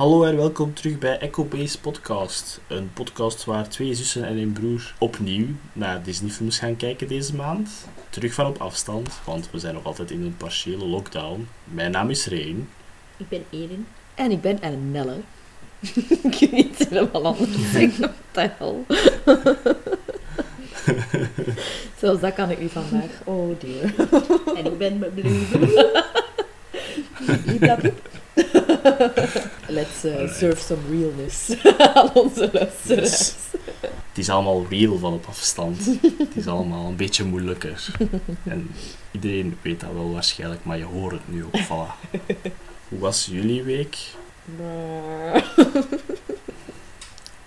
Hallo en welkom terug bij Echo Base Podcast. Een podcast waar twee zussen en een broer opnieuw naar Disney-films gaan kijken deze maand. Terug van op afstand, want we zijn nog altijd in een partiële lockdown. Mijn naam is Reen. Ik ben Erin. En ik ben Ennelle. ik weet niet helemaal anders zeggen. Wat de hel. Zelfs dat kan ik niet vandaag. Oh dear. En ik ben mijn blue. Blieblap. Let's uh, serve some realness aan onze luisteraars. Het is allemaal real van op afstand. Het is allemaal een beetje moeilijker. En iedereen weet dat wel waarschijnlijk, maar je hoort het nu ook. Voilà. Hoe was jullie week?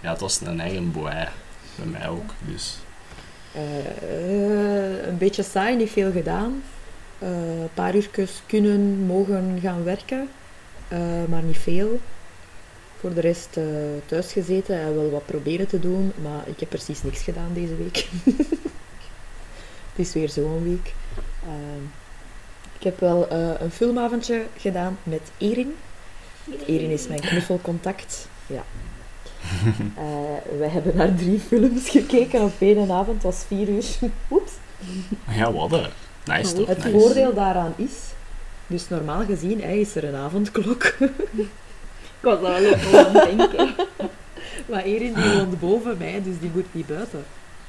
Ja, het was een eigen boei. Bij mij ook, dus... Eh, een beetje saai, niet veel gedaan. Eh, een paar uurtjes kunnen, mogen gaan werken, eh, maar niet veel. Voor de rest eh, thuis gezeten en wel wat proberen te doen, maar ik heb precies niks gedaan deze week. Het is weer zo'n week. Eh, ik heb wel eh, een filmavondje gedaan met Erin. Erin is mijn knuffelcontact. Ja. Eh, we hebben naar drie films gekeken op één avond. Het was vier uur. Oeps. Ja, wat hè. Nice toch? Het Nice. voordeel daaraan is... Dus normaal gezien hè, is er een avondklok. Ik was daar wel aan het denken. Maar Erin die woont boven mij, dus die moet niet buiten.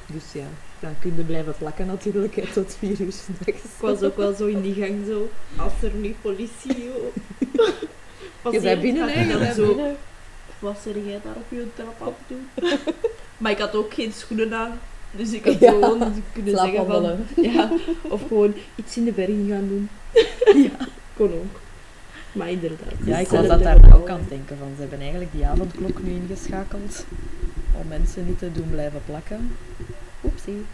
Dus ja, dan kun je blijven plakken natuurlijk hè, tot vier uur s'nachts. Ik was ook wel zo in die gang zo. Als er nu politie... oh, Je bent binnen, hè? Je bent zo, binnen. Wat zeg jij daar op je trap het doen? maar ik had ook geen schoenen aan. Dus ik had Ja, gewoon kunnen zeggen van... Ja, of gewoon iets in de bergen gaan doen. ja, kon ook. Maar inderdaad. Ja, ik Zet was dat daar ook aan het denken van. Ze hebben eigenlijk die avondklok nu ingeschakeld om mensen niet te doen blijven plakken. Oepsie,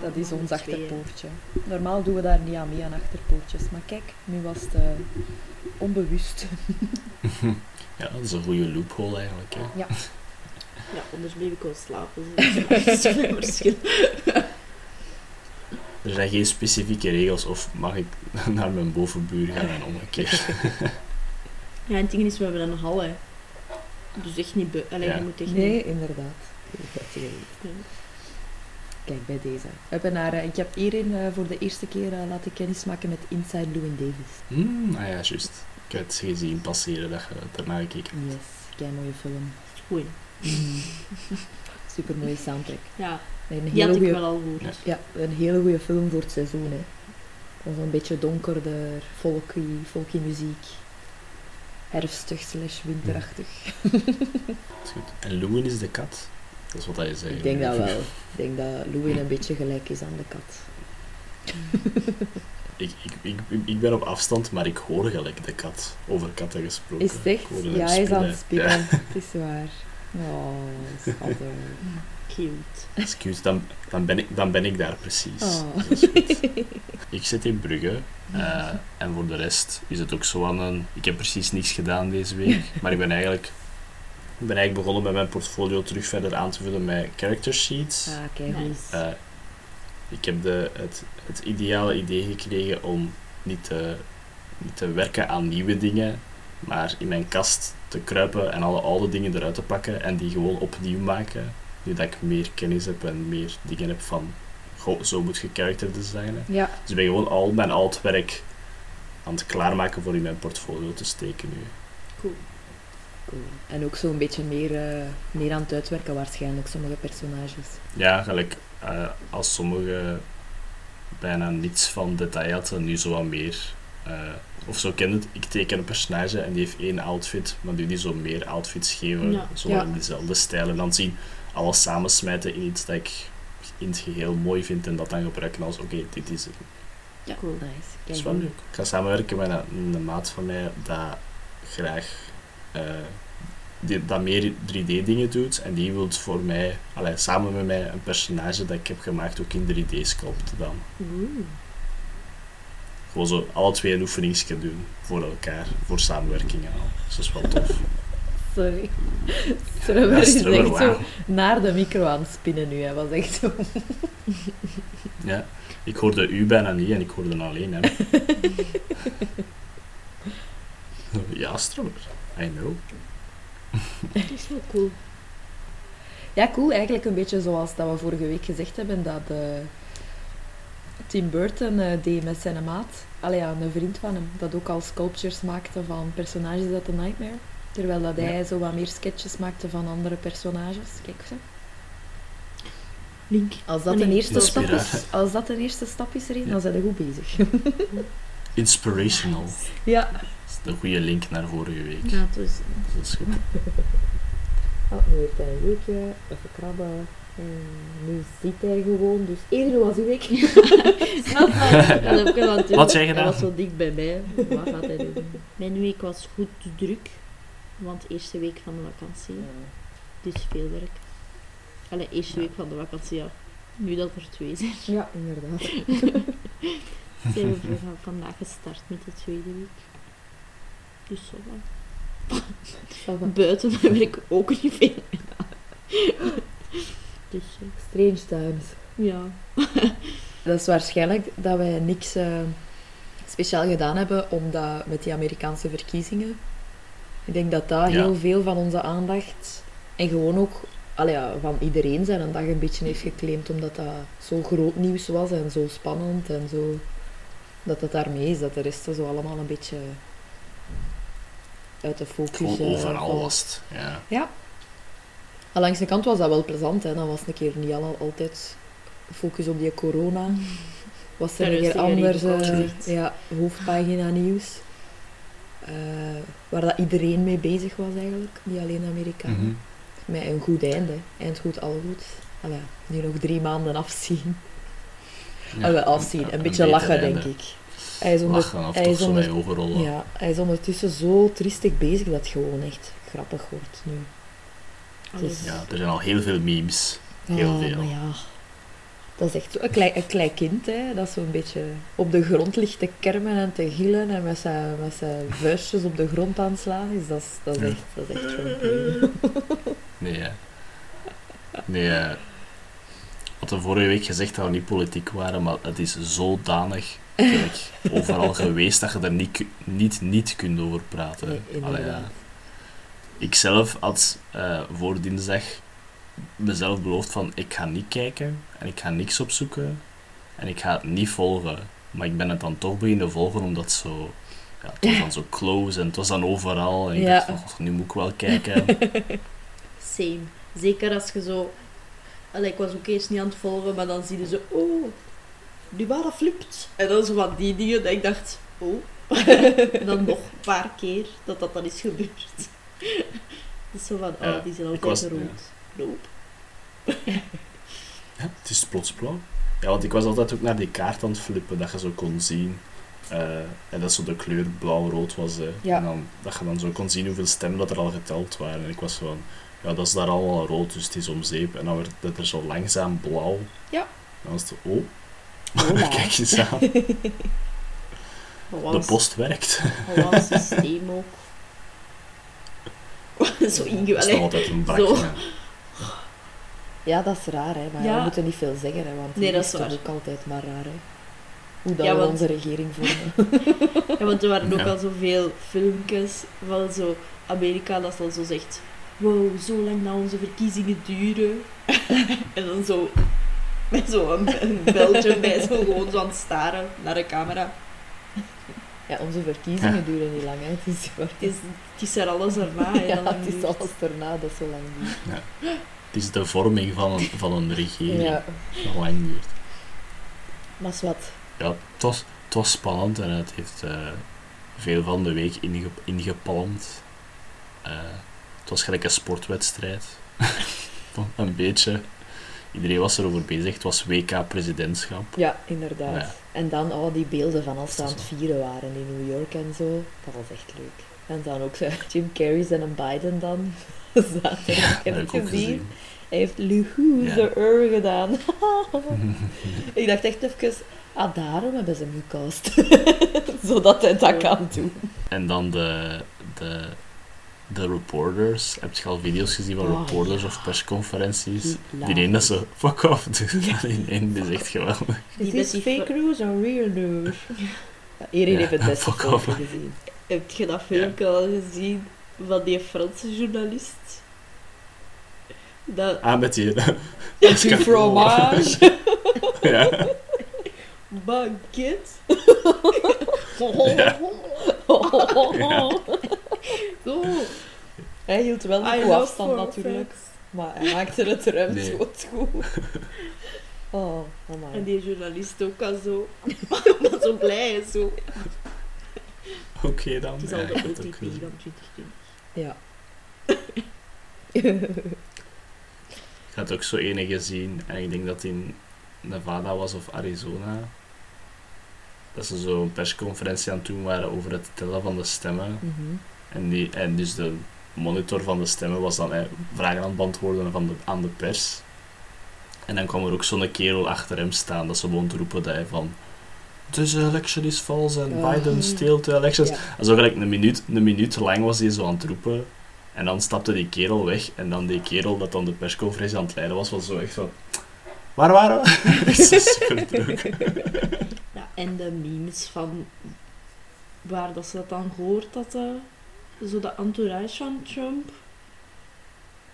dat is ons achterpoortje. Normaal doen we daar niet aan mee aan achterpoortjes, maar kijk, nu was het eh, onbewust. Ja, dat is een goede loophole eigenlijk. Hè. Ja, anders bleef ik wel slapen. Dus dat is een verschil. Er zijn geen specifieke regels of mag ik naar mijn bovenbuur gaan en omgekeerd. Ja, en het ding is, we hebben een hal, hè. Dus echt niet... Be Allee, Ja. je moet echt Nee, niet... inderdaad. Ja. Kijk, bij deze. We hebben naar, eh, ik heb Erin eh, voor de eerste keer eh, laten kennismaken met Inside Llewyn Davis. Hmm, ah ja, juist. Ik heb het gezien passeren dat je daarna gekeken hebt. Yes, kei mooie film. Goed. Super mooie soundtrack. Ja, Een die had ik wel al gehoord. Ja. ja, een hele goede film voor het seizoen. Hè. Was een beetje donkerder, folky, folky muziek. Herfstig slash winterachtig. Dat is goed. En Loen is de kat. Dat is wat hij zei. Ik denk dat wel. Ik denk dat Louis een beetje gelijk is aan de kat. Ik, ik, ik, ik ben op afstand, maar ik hoor gelijk de kat. Over katten gesproken. Is het echt? Ja, hij is aan het spinnen. spinnen. Het is waar. Oh, schattig. Cute. Excuus, dan, dan, ben ik, dan ben ik daar precies. Oh. Dat is goed. Ik zit in Brugge. eh, en voor de rest is het ook zo aan een... Ik heb precies niets gedaan deze week. Maar ik ben eigenlijk... Ik ben eigenlijk begonnen met mijn portfolio terug verder aan te vullen met character sheets. Ah, kijk Nice. eens. Eh, ik heb de, het, het ideale idee gekregen om niet te, niet te werken aan nieuwe dingen, maar in mijn kast te kruipen en alle oude dingen eruit te pakken en die gewoon opnieuw maken. Nu dat ik meer kennis heb en meer dingen heb van, goh, zo moet je character designen. Ja, Dus ik ben gewoon al mijn oud werk aan het klaarmaken voor in mijn portfolio te steken nu. Cool. cool. En ook zo'n beetje meer, eh, meer aan het uitwerken waarschijnlijk, sommige personages. Ja, gelijk eh, als sommige bijna niets van detail hadden, nu zo wat meer. eh, of zo ken het, ik teken een personage en die heeft één outfit, maar nu die zo meer outfits geven, Ja. zo Ja. in dezelfde stijl. En dan zien alles samensmijten in iets dat ik in het geheel mooi vind en dat dan gebruiken als oké, dit is het. Ja, Cool. nice. Dat is wel leuk. Ik ga samenwerken met een, een maat van mij dat graag eh, die, dat meer 3D-dingen doet. En die wil voor mij, allee, samen met mij, een personage dat ik heb gemaakt ook in 3D-sculpten dan. Oeh. Gewoon zo alle twee een oefeningsje doen voor elkaar, voor samenwerking en al. Dus dat is wel tof. Sorry. Strummer is echt zo naar de micro aan het spinnen nu. Hij was echt zo... Ja, ik hoorde u bijna niet en ik hoorde alleen hem. Ja, Stromer. I know. Dat is wel cool. Ja, cool. Eigenlijk een beetje zoals dat we vorige week gezegd hebben, dat eh, Tim Burton eh, deed met zijn maat, allee, ja, een vriend van hem, dat ook al sculptures maakte van personages uit The Nightmare. Terwijl dat hij zo wat meer sketches maakte van andere personages. Kijk zo. Link. Als dat, een eerste stap is, als dat een eerste stap is erin, Ja. dan zijn we goed bezig. Inspirational. ja. Dat is de goede link naar vorige week. Ja. Dat is goed. Oh, nu heeft hij een weekje, even krabben. En nu zit hij gewoon. Dus eerder was uw week. Wat zei je Hij dan? was zo dik bij mij. Wat gaat hij doen? Mijn week was goed druk. Want eerste week van de vakantie. Dus veel werk. Allee, eerste week van de vakantie, ja. Nu dat er twee zijn. Ja, inderdaad. Zijn we van- vandaag gestart met de tweede week. Dus zo wel. Buiten heb ik ook niet veel gedaan. Dus Strange times. ja. Dat is waarschijnlijk dat wij niks eh, speciaal gedaan hebben, omdat met die Amerikaanse verkiezingen. Ik denk dat dat Ja. heel veel van onze aandacht en gewoon ook ja, van iedereen zijn een dag een beetje heeft geclaimd, omdat dat zo groot nieuws was en zo spannend en zo. Dat het daarmee is, dat de rest zo allemaal een beetje uit de focus Gewoon eh, overal was het. Ja. Aan langs de kant was dat wel plezant, hè. dan was het een keer niet al, altijd focus op die corona. Was er Daar een keer anders eh, ja, hoofdpagina nieuws. Eh, waar dat iedereen mee bezig was eigenlijk, niet alleen Amerikanen. Mhm. Met een goed einde, eind goed, al goed. Allee, nu nog drie maanden afzien. Ja, Allee, afzien, een beetje lachen einde. denk ik. Hij is, onder, Lachen hij is onder- ja, hij is ondertussen zo triestig bezig dat het gewoon echt grappig wordt nu. Alles. Ja, er zijn al heel veel memes. Heel Ah, veel. Maar ja, dat is echt zo een klein, een klein kind, hè, dat zo'n beetje op de grond ligt te kermen en te gillen en met zijn, met zijn vuistjes op de grond aan het slaan is. Dat is, dat is echt, dat is echt zo'n. Nee, hè. Nee, wat we vorige week gezegd dat we niet politiek waren, maar het is zodanig overal geweest dat je er niet, niet, niet kunt over praten. Nee, Allee, ja. Ik zelf had eh, voor dinsdag mezelf beloofd van ik ga niet kijken en ik ga niks opzoeken en ik ga het niet volgen. Maar ik ben het dan toch beginnen volgen omdat het zo... Ja, het was dan zo close en het was dan overal. En ik Ja. dacht van, "God, nu moet ik wel kijken. Same. Zeker als je zo... Allee, ik was ook eerst niet aan het volgen, maar dan zie je zo... Oh, nu waar dat flipt. En dan zo van die dingen dat ik dacht... Oh. en dan nog een paar keer dat dat dan is gebeurd. Dus zo van... Oh, die zijn ik altijd rood. Ja, het is plots blauw. Ja, want ik was altijd ook naar die kaart aan het flippen, dat je zo kon zien. eh, en dat zo de kleur blauw-rood was. Hè. Ja. En dan, dat je dan zo kon zien hoeveel stemmen dat er al geteld waren. En ik was van, ja, dat is daar allemaal rood, dus het is om zeep. En dan werd het er zo langzaam blauw. Ja. En dan was het, oh, Hola. kijk eens aan. De post werkt. een systeem ook. zo Dat is ingewikkeld. altijd een bak. Ja. Ja, dat is raar, hè. Maar Ja. we moeten niet veel zeggen, hè, want Nee, dat is toch waar. ook altijd maar raar, hè. Hoe dat Ja, we want- onze regering vormen. Ja, want er waren ook Ja. al zoveel filmpjes van zo Amerika dat dan zo zegt: Wow, zo lang na onze verkiezingen duren. en dan zo met zo'n een beltje bij, zo gewoon zo aan het staren naar de camera. Ja, onze verkiezingen Ja. duren niet lang, hè. Het is, Het is, het is er alles erna. hè, ja, het is alles erna dat zo lang duurt. Het is de vorming van een, van een regering. Ja, Dat lang duurt. maar is wat. Ja, het was, het was spannend en het heeft eh, veel van de week inge, ingepalmd. Eh, het was gelijk een sportwedstrijd. Een beetje. Iedereen was erover bezig. Het was WK-presidentschap. Ja, inderdaad. Ja. En dan al die beelden van als ze aan het vieren waren in New York en zo. Dat was echt leuk. En dan ook zo Jim Carrey en een Biden dan. Zaten. ik heb het gezien. gezien. Hij heeft Luhu Ja. de Ur gedaan. ik dacht echt even, ah, daarom hebben ze hem gecast. Zodat hij dat kan doen. En dan de, de, de reporters. Heb je al video's gezien van Oh, reporters ja. of persconferenties? Die een dat zo, fuck off. Die een die is echt geweldig. Is dit fake news or real news? Ja, iedereen Ja, heeft het off. gezien. Heb je dat filmpje al gezien van die Franse journalist? Dat... Ah, met die... Et du fromage. ja. Baguette. Ja. Zo. Hij hield wel een goed love afstand natuurlijk. Maar hij maakte het eruit Nee. goed goed. Oh, amai. En die journalist ook al zo. zo blij en zo. Oké dan. Het is Ja, al ik de had het ook OTP gezien. Van 2020. Ja. Ik had ook zo ene gezien, en ik denk dat het in Nevada was of Arizona. Dat ze zo een persconferentie aan het doen waren over het tellen van de stemmen. Mhm. En, die, en dus de monitor van de stemmen was dan eh, vragen aan het beantwoorden van de, aan de pers. En dan kwam er ook zo'n kerel achter hem staan dat ze begon te roepen dat hij van This election is false and Ja. Biden steal the elections. Ja. En zo gelijk een minuut, een minuut lang was hij zo aan het roepen. En dan stapte die kerel weg. En dan die kerel dat dan de persconferentie aan het leiden was, was zo echt van... Waar waren we? Ja, en de memes van waar dat ze dat dan gehoord dat eh, zo de entourage van Trump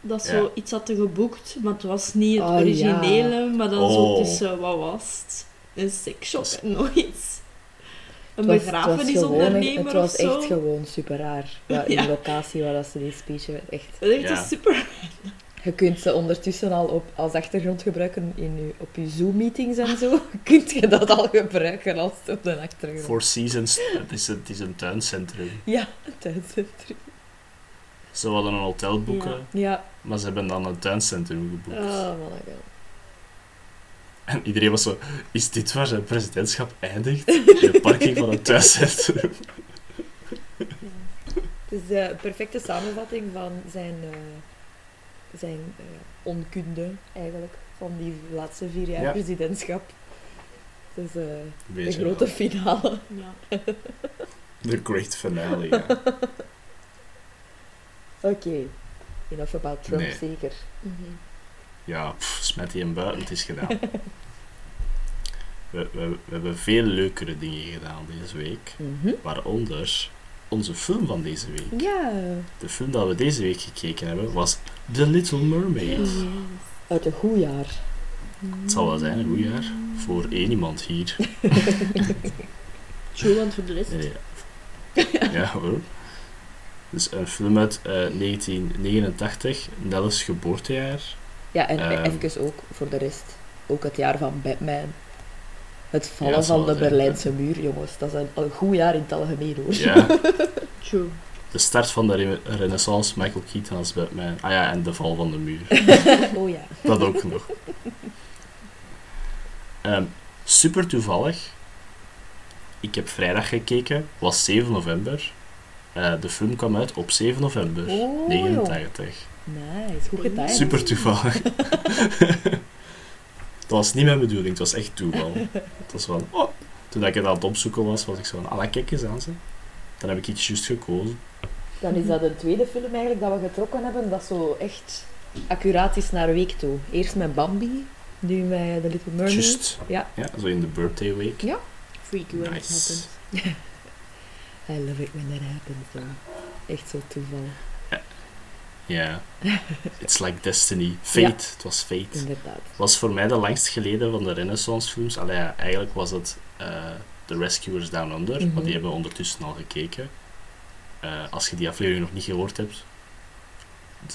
dat Ja. zo iets hadden geboekt, maar het was niet het Oh, ja. originele, maar dan Oh. zo tussen, wat was het? Een seksshop en nog iets. Een Het was- het was Het echt gewoon super raar. Ja, die Ja. locatie waar dat ze die speech hebben, echt. Dat is echt Ja. een super... Je kunt ze ondertussen al op, als achtergrond gebruiken in je, op je Zoom-meetings en zo. Kunt je dat al gebruiken als het op de achtergrond. Four Seasons, het is, een- het is een tuincentrum. Ja, een tuincentrum. Ze hadden een hotel boeken, Ja. Ja. maar ze hebben dan een tuincentrum geboekt. Oh, manneke. En iedereen was zo, is dit waar zijn presidentschap eindigt? De parking van een tuincentrum. Het is de perfecte samenvatting van zijn, eh, zijn eh, onkunde, eigenlijk, van die laatste vier jaar Ja. presidentschap. Het is eh, de grote wel. finale. Ja. The great finale, ja. Oké, enough about Trump, Nee. zeker. Mhm. Ja, pff, smet die hem buiten, het is gedaan. We, we, we hebben veel leukere dingen gedaan deze week. Mhm. Waaronder onze film van deze week. Ja, De film dat we deze week gekeken hebben was The Little Mermaid. Yes. uit een goed jaar. Het zal wel zijn, een goed jaar. Voor één iemand hier. True, want voor de rest... Ja. ja hoor. Dus een film uit eh, 1989, Nelles geboortejaar. Ja, en Ehm. even ook voor de rest, ook het jaar van Batman. Het vallen Ja, van de zijn, Berlijnse muur, jongens. Dat is een, een goed jaar in het algemeen, hoor. Ja, True. de start van de re- renaissance, Michael Keaton als Batman. Ah ja, en de val van de muur. oh ja. Dat ook nog. Ehm, super toevallig. Ik heb vrijdag gekeken, was 7 november. Eh, de film kwam uit op 7 november Oh, 89. Nice, goed gedaan. Super toevallig. dat was niet mijn bedoeling, het was echt toeval. Het was van, oh. Toen ik het aan het opzoeken was, was ik zo van, ah, kijk eens aan ze. Dan heb ik iets juist gekozen. Dan is dat een tweede film eigenlijk dat we getrokken hebben, dat zo echt accuraat is naar week toe. Eerst met Bambi, nu met The Little Mermaid. Juist. Ja. ja. Zo in de birthday week. Freak you when it happens. I love it when that happens. Echt zo toeval, Ja. It's like destiny. Fate. Ja. Het was fate. inderdaad. was voor mij de langst geleden van de Renaissance films. Allee, ja, eigenlijk was het eh The Rescuers Down Under, Mhm. maar die hebben we ondertussen al gekeken. Eh, als je die aflevering nog niet gehoord hebt,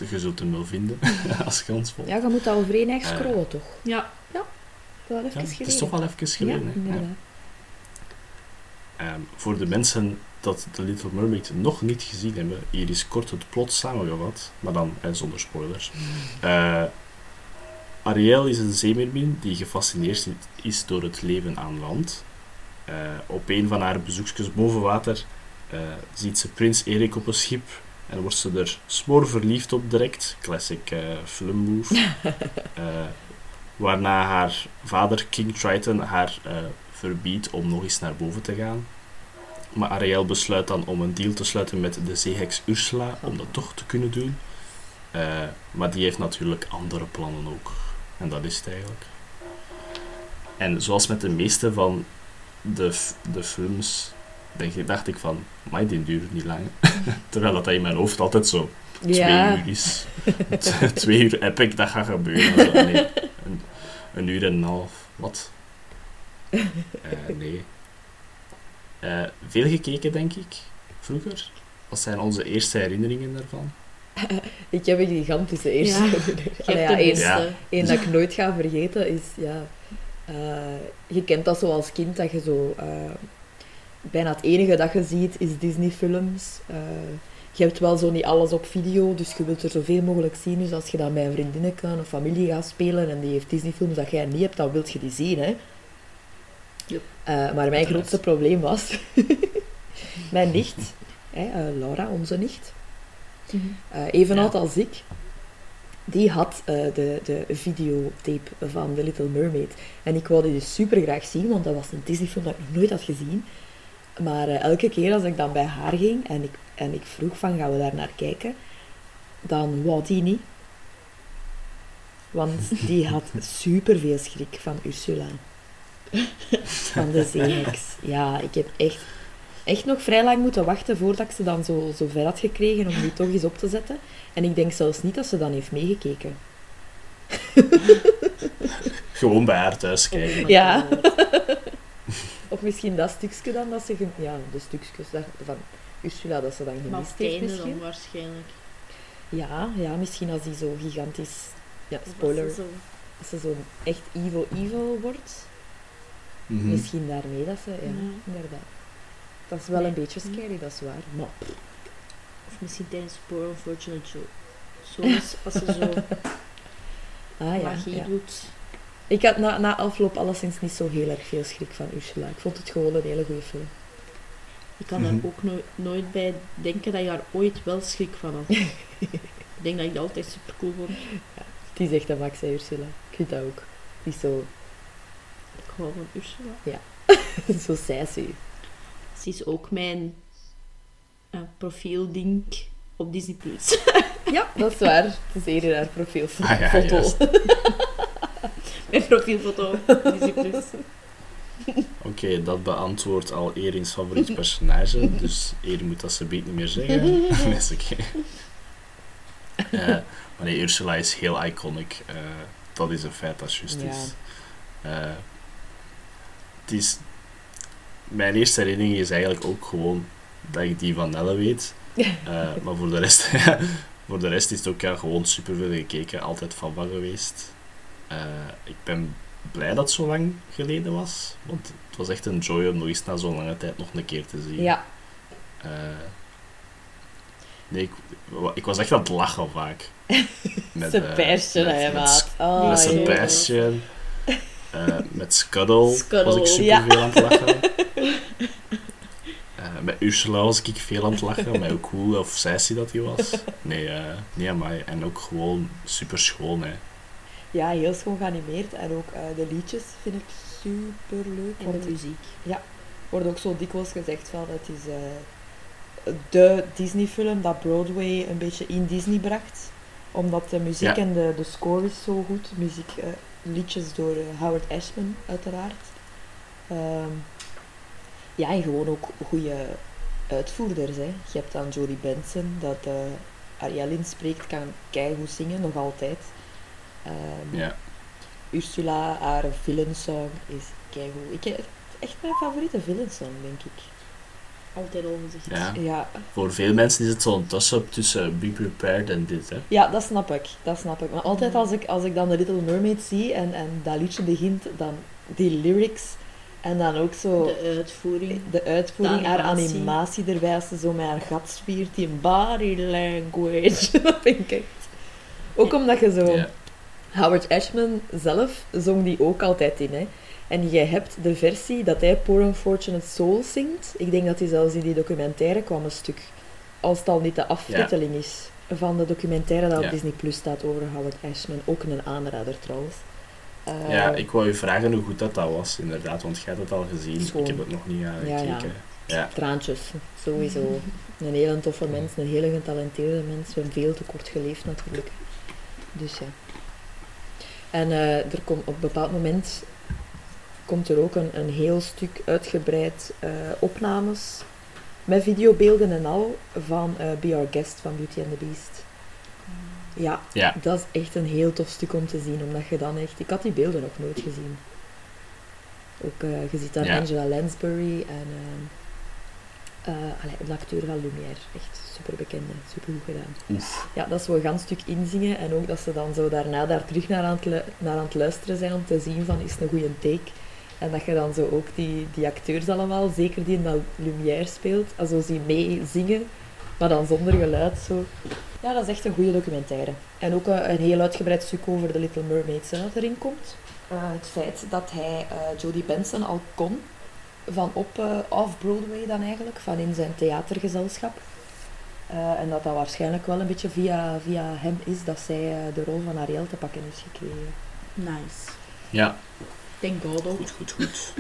je zult hem wel vinden als je ons volgt. Ja, je moet al vrij neig Eh. scrollen, toch? Ja. Wel even Ja, het geleden. is toch wel even geleden. Ja, hè? Ja. Ehm, voor de mensen dat The Little Mermaid nog niet gezien hebben, hier is kort het plot samengevat, maar dan eh, zonder spoilers. Eh, Ariel is een zeemeermin die gefascineerd is door het leven aan land. Eh, op een van haar bezoekjes boven water eh, ziet ze prins Erik op een schip en wordt ze er smoor verliefd op direct. Classic eh film move. Waarna haar vader King Triton haar verbiedt om nog eens naar boven te gaan. Maar Ariel besluit dan om een deal te sluiten met de zeeheks Ursula om dat toch te kunnen doen. Eh, maar die heeft natuurlijk andere plannen ook. En dat is het eigenlijk. En zoals met de meeste van de, de films denk, dacht ik van, maar die duurt niet lang. Terwijl dat in mijn hoofd altijd zo twee uur is. twee uur epic, dat gaat gebeuren. Zo, nee, een, een uur en een half. Wat? Eh, nee. Eh, veel gekeken, denk ik, vroeger. Wat zijn onze eerste herinneringen daarvan? ik heb een gigantische eerste. Ja. Ja. Eén dat ik nooit ga vergeten is, ja, eh, je kent dat zo als kind, dat je zo, eh, bijna het enige dat je ziet is Disney-films. Eh, je hebt wel zo niet alles op video, dus je wilt er zoveel mogelijk zien. Dus als je dan bij een vriendinnetje of familie gaat spelen en die heeft Disney-films dat jij niet hebt, dan wilt je die zien, hè. Eh, maar mijn grootste probleem was, mijn nicht, eh, Laura, onze nicht, eh, even Ja. oud als ik, die had de, de videotape van The Little Mermaid. En ik wilde die dus super graag zien, want dat was een Disney-film dat ik nog nooit had gezien. Maar elke keer als ik dan bij haar ging en ik, en ik vroeg van gaan we daar naar kijken, dan wou die niet. Want die had super veel schrik van Ursula. Van de zeeheks. Ja, ik heb echt, echt nog vrij lang moeten wachten voordat ik ze dan zo, zo ver had gekregen om die toch eens op te zetten. En ik denk zelfs niet dat ze dan heeft meegekeken. Gewoon bij haar thuis kijken. Oh Ja. Of misschien dat stukje dan, dat ze... Ja, de stukjes dat- van Ursula dat ze dan gemist heeft misschien. dan waarschijnlijk. Ja, ja, misschien als die zo gigantisch... Ja, spoiler. Of dat ze zo- Als ze zo echt evil evil wordt. Mhm. Misschien daarmee dat ze... Ja, Ja. inderdaad. Dat is wel Nee. een beetje scary, dat is waar. Maar Of misschien tijdens Poor Unfortunate Joe. Soms, als ze zo ah, ja, magie ja. doet. Ik had na, na afloop alleszins niet zo heel erg veel schrik van Ursula. Ik vond het gewoon een hele goede film. Ik kan Mhm. daar ook no- nooit bij denken dat je daar ooit wel schrik van had. ik denk dat ik dat altijd super cool vond. Die zegt dat Max, hè, Ursula. Ik vind dat ook. Die is zo, Van Ursula. zo sassy. Ze is ook mijn eh, profielding op Disney+. Plus. Ja, dat is waar. Het is eerder haar profielfoto. Ah, ja, mijn profielfoto op Disney+. Plus. Oké, dat beantwoordt al Erin's favoriet personage, dus Erin moet dat ze beet niet meer zeggen. nee, is oké. Eh, maar nee, Ursula is heel iconic. eh, dat is een feit dat juist Ja. is. Eh, het is. Mijn eerste herinnering is eigenlijk ook gewoon dat ik die van Nelle weet. Eh, maar voor de, rest, voor de rest is het ook ja, gewoon superveel gekeken, altijd van van geweest. Eh, ik ben blij dat het zo lang geleden was, want het was echt een joy om nog eens na zo'n lange tijd nog een keer te zien. Ja, Eh, nee, ik, ik was echt aan het lachen vaak. Met, Sebastian, met- met. Oh, met. Eh, met Scuttle, Scuttle, was ik super ja. veel aan het lachen. Eh, met Ursula was ik veel aan het lachen, met hoe cool of sassy dat hij was. Nee, eh nee maar en ook gewoon super schoon. Hè. ja, heel schoon geanimeerd. En ook eh, de liedjes vind ik super leuk. En de muziek. wordt ook zo dikwijls gezegd van het is eh, de Disney-film dat Broadway een beetje in Disney bracht. Omdat de muziek Ja. en de, de score is zo goed. Muziek, eh, liedjes door eh, Howard Ashman, uiteraard. Ehm, ja, en gewoon ook goede uitvoerders. Hè. Je hebt dan Jodie Benson, dat uh, Ariel inspreekt, kan keigoed zingen, nog altijd. Ehm, Ja. Ursula, haar villain-song is keigoed. Ik, is echt mijn favoriete villain-song, denk ik. Altijd al gezegd. Ja. Ja. Voor veel mensen is het zo'n toss-up tussen Be Prepared en dit. Hè. ja, dat snap ik. Dat snap ik. Maar altijd als ik, als ik dan de Little Mermaid zie en, en dat liedje begint, dan die lyrics en dan ook zo De uitvoering. de uitvoering, de haar animatie. animatie erbij, als ze zo met haar gat spiert, die body language. dat vind ik echt. Ook omdat je zo... Ja. Howard Ashman zelf zong die ook altijd in, hè. En je hebt de versie dat hij Poor Unfortunate Soul zingt. Ik denk dat hij zelfs in die documentaire kwam een stuk. Als het al niet de afwikkeling is van de documentaire dat Ja. op Disney Plus staat over Howard Ashman. Ook een aanrader trouwens. Eh, ja, ik wou je vragen hoe goed dat, dat was, inderdaad, want jij hebt het al gezien. Schoon. Ik heb het nog niet Ja, ja. gekeken. Ja, Traantjes, sowieso. Een hele toffe mens, een hele getalenteerde mens. We hebben veel te kort geleefd natuurlijk. Dus ja. En eh, er komt op een bepaald moment komt er ook een, een heel stuk uitgebreid eh, opnames met videobeelden en al van eh Be Our Guest van Beauty and the Beast. Ja, Ja. dat is echt een heel tof stuk om te zien, omdat je dan echt... Ik had die beelden nog nooit gezien. Ook, eh, je ziet daar Ja. Angela Lansbury en allee, de acteur van Lumière. Echt super bekende, super goed gedaan. Oef. Ja, dat is wel een ganz stuk inzingen en ook dat ze dan zo daarna daar terug naar aan het, naar aan het luisteren zijn om te zien van is het een goede take. En dat je dan zo ook die, die acteurs allemaal, zeker die in dat Lumière speelt, also die mee zingen, maar dan zonder geluid zo. Ja, dat is echt een goede documentaire. En ook een, een heel uitgebreid stuk over The Little Mermaid hè, dat erin komt. Eh, het feit dat hij eh Jodie Benson al kon, van op eh, off-Broadway dan eigenlijk, van in zijn theatergezelschap. Eh, en dat dat waarschijnlijk wel een beetje via, via hem is dat zij eh, de rol van Ariel te pakken heeft gekregen. Nice. Ja, Thank God ook. goed, goed, goed.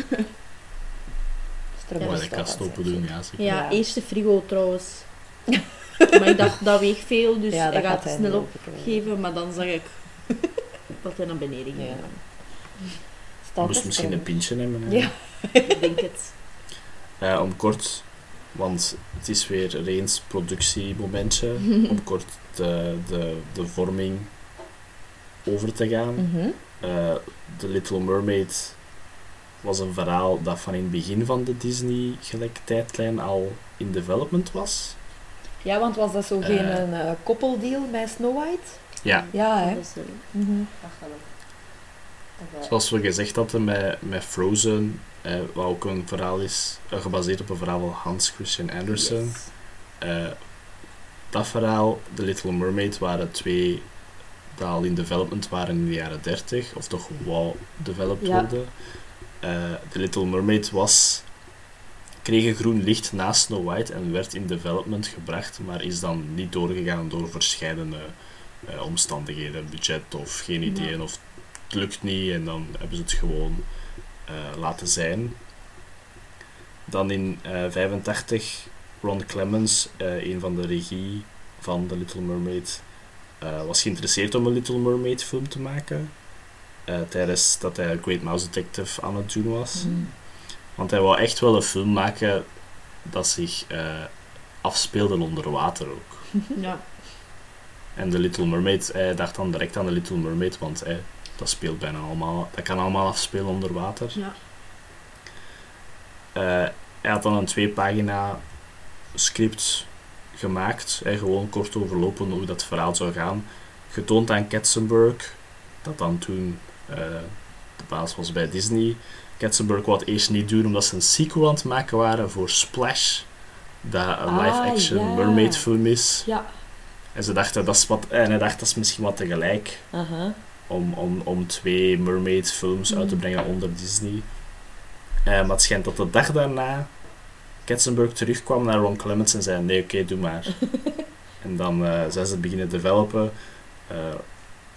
Daar Ja, de kast open doen, ja. zeker. Ja, Ja. eerste frigo trouwens. maar ik dacht, dat weegt veel, dus Ja, hij dat gaat gaat hij snel opgeven. Maar dan zag ik dat hij naar beneden ging. Ja. Moest misschien een pintje nemen. hè. Ja. Ik denk het. Om kort, want het is weer een eens productiemomentje, om kort de, de, de vorming over te gaan. Mhm. Eh, The Little Mermaid was een verhaal dat van in het begin van de Disney gelijk tijdlijn al in development was. Ja, want was dat zo geen een, eh, koppeldeal met Snow White? Ja, Ja, hè? Mhm. zoals we gezegd hadden met, met Frozen, eh, wat ook een verhaal is, gebaseerd op een verhaal van Hans Christian Andersen. yes. Eh, dat verhaal, The Little Mermaid, waren twee dat al in development waren in de jaren 30, of toch wou developed Ja. worden. Eh, The Little Mermaid was, kreeg een groen licht na Snow White en werd in development gebracht, maar is dan niet doorgegaan door verschillende eh, omstandigheden, budget of geen Ja. ideeën, of het lukt niet en dan hebben ze het gewoon eh, laten zijn. Dan in eh 85 Ron Clements, eh, een van de regie van The Little Mermaid, was geïnteresseerd om een Little Mermaid film te maken. eh, tijdens dat hij Great Mouse Detective aan het doen was. Mhm. Want hij wou echt wel een film maken dat zich eh, afspeelde onder water ook. Ja. En The Little Mermaid, hij dacht dan direct aan The Little Mermaid, want eh, dat speelt bijna allemaal, dat kan allemaal afspelen onder water. ja. Eh, hij had dan een twee pagina script gemaakt, eh, gewoon kort overlopen hoe dat verhaal zou gaan. Getoond aan Katzenberg, dat dan toen eh, de baas was bij Disney. Katzenberg wou het eerst niet doen omdat ze een sequel aan het maken waren voor Splash, dat een Ah, live-action mermaid film is. Ja. En, ze dachten, dat is wat, en hij dacht dat is misschien wat tegelijk Aha. om, om, om twee mermaid films uit te Mm. brengen onder Disney. Eh, maar het schijnt dat de dag daarna Katzenberg terugkwam naar Ron Clements en zei: Nee, oké, doe maar. en dan eh, zijn ze het beginnen developen. Eh,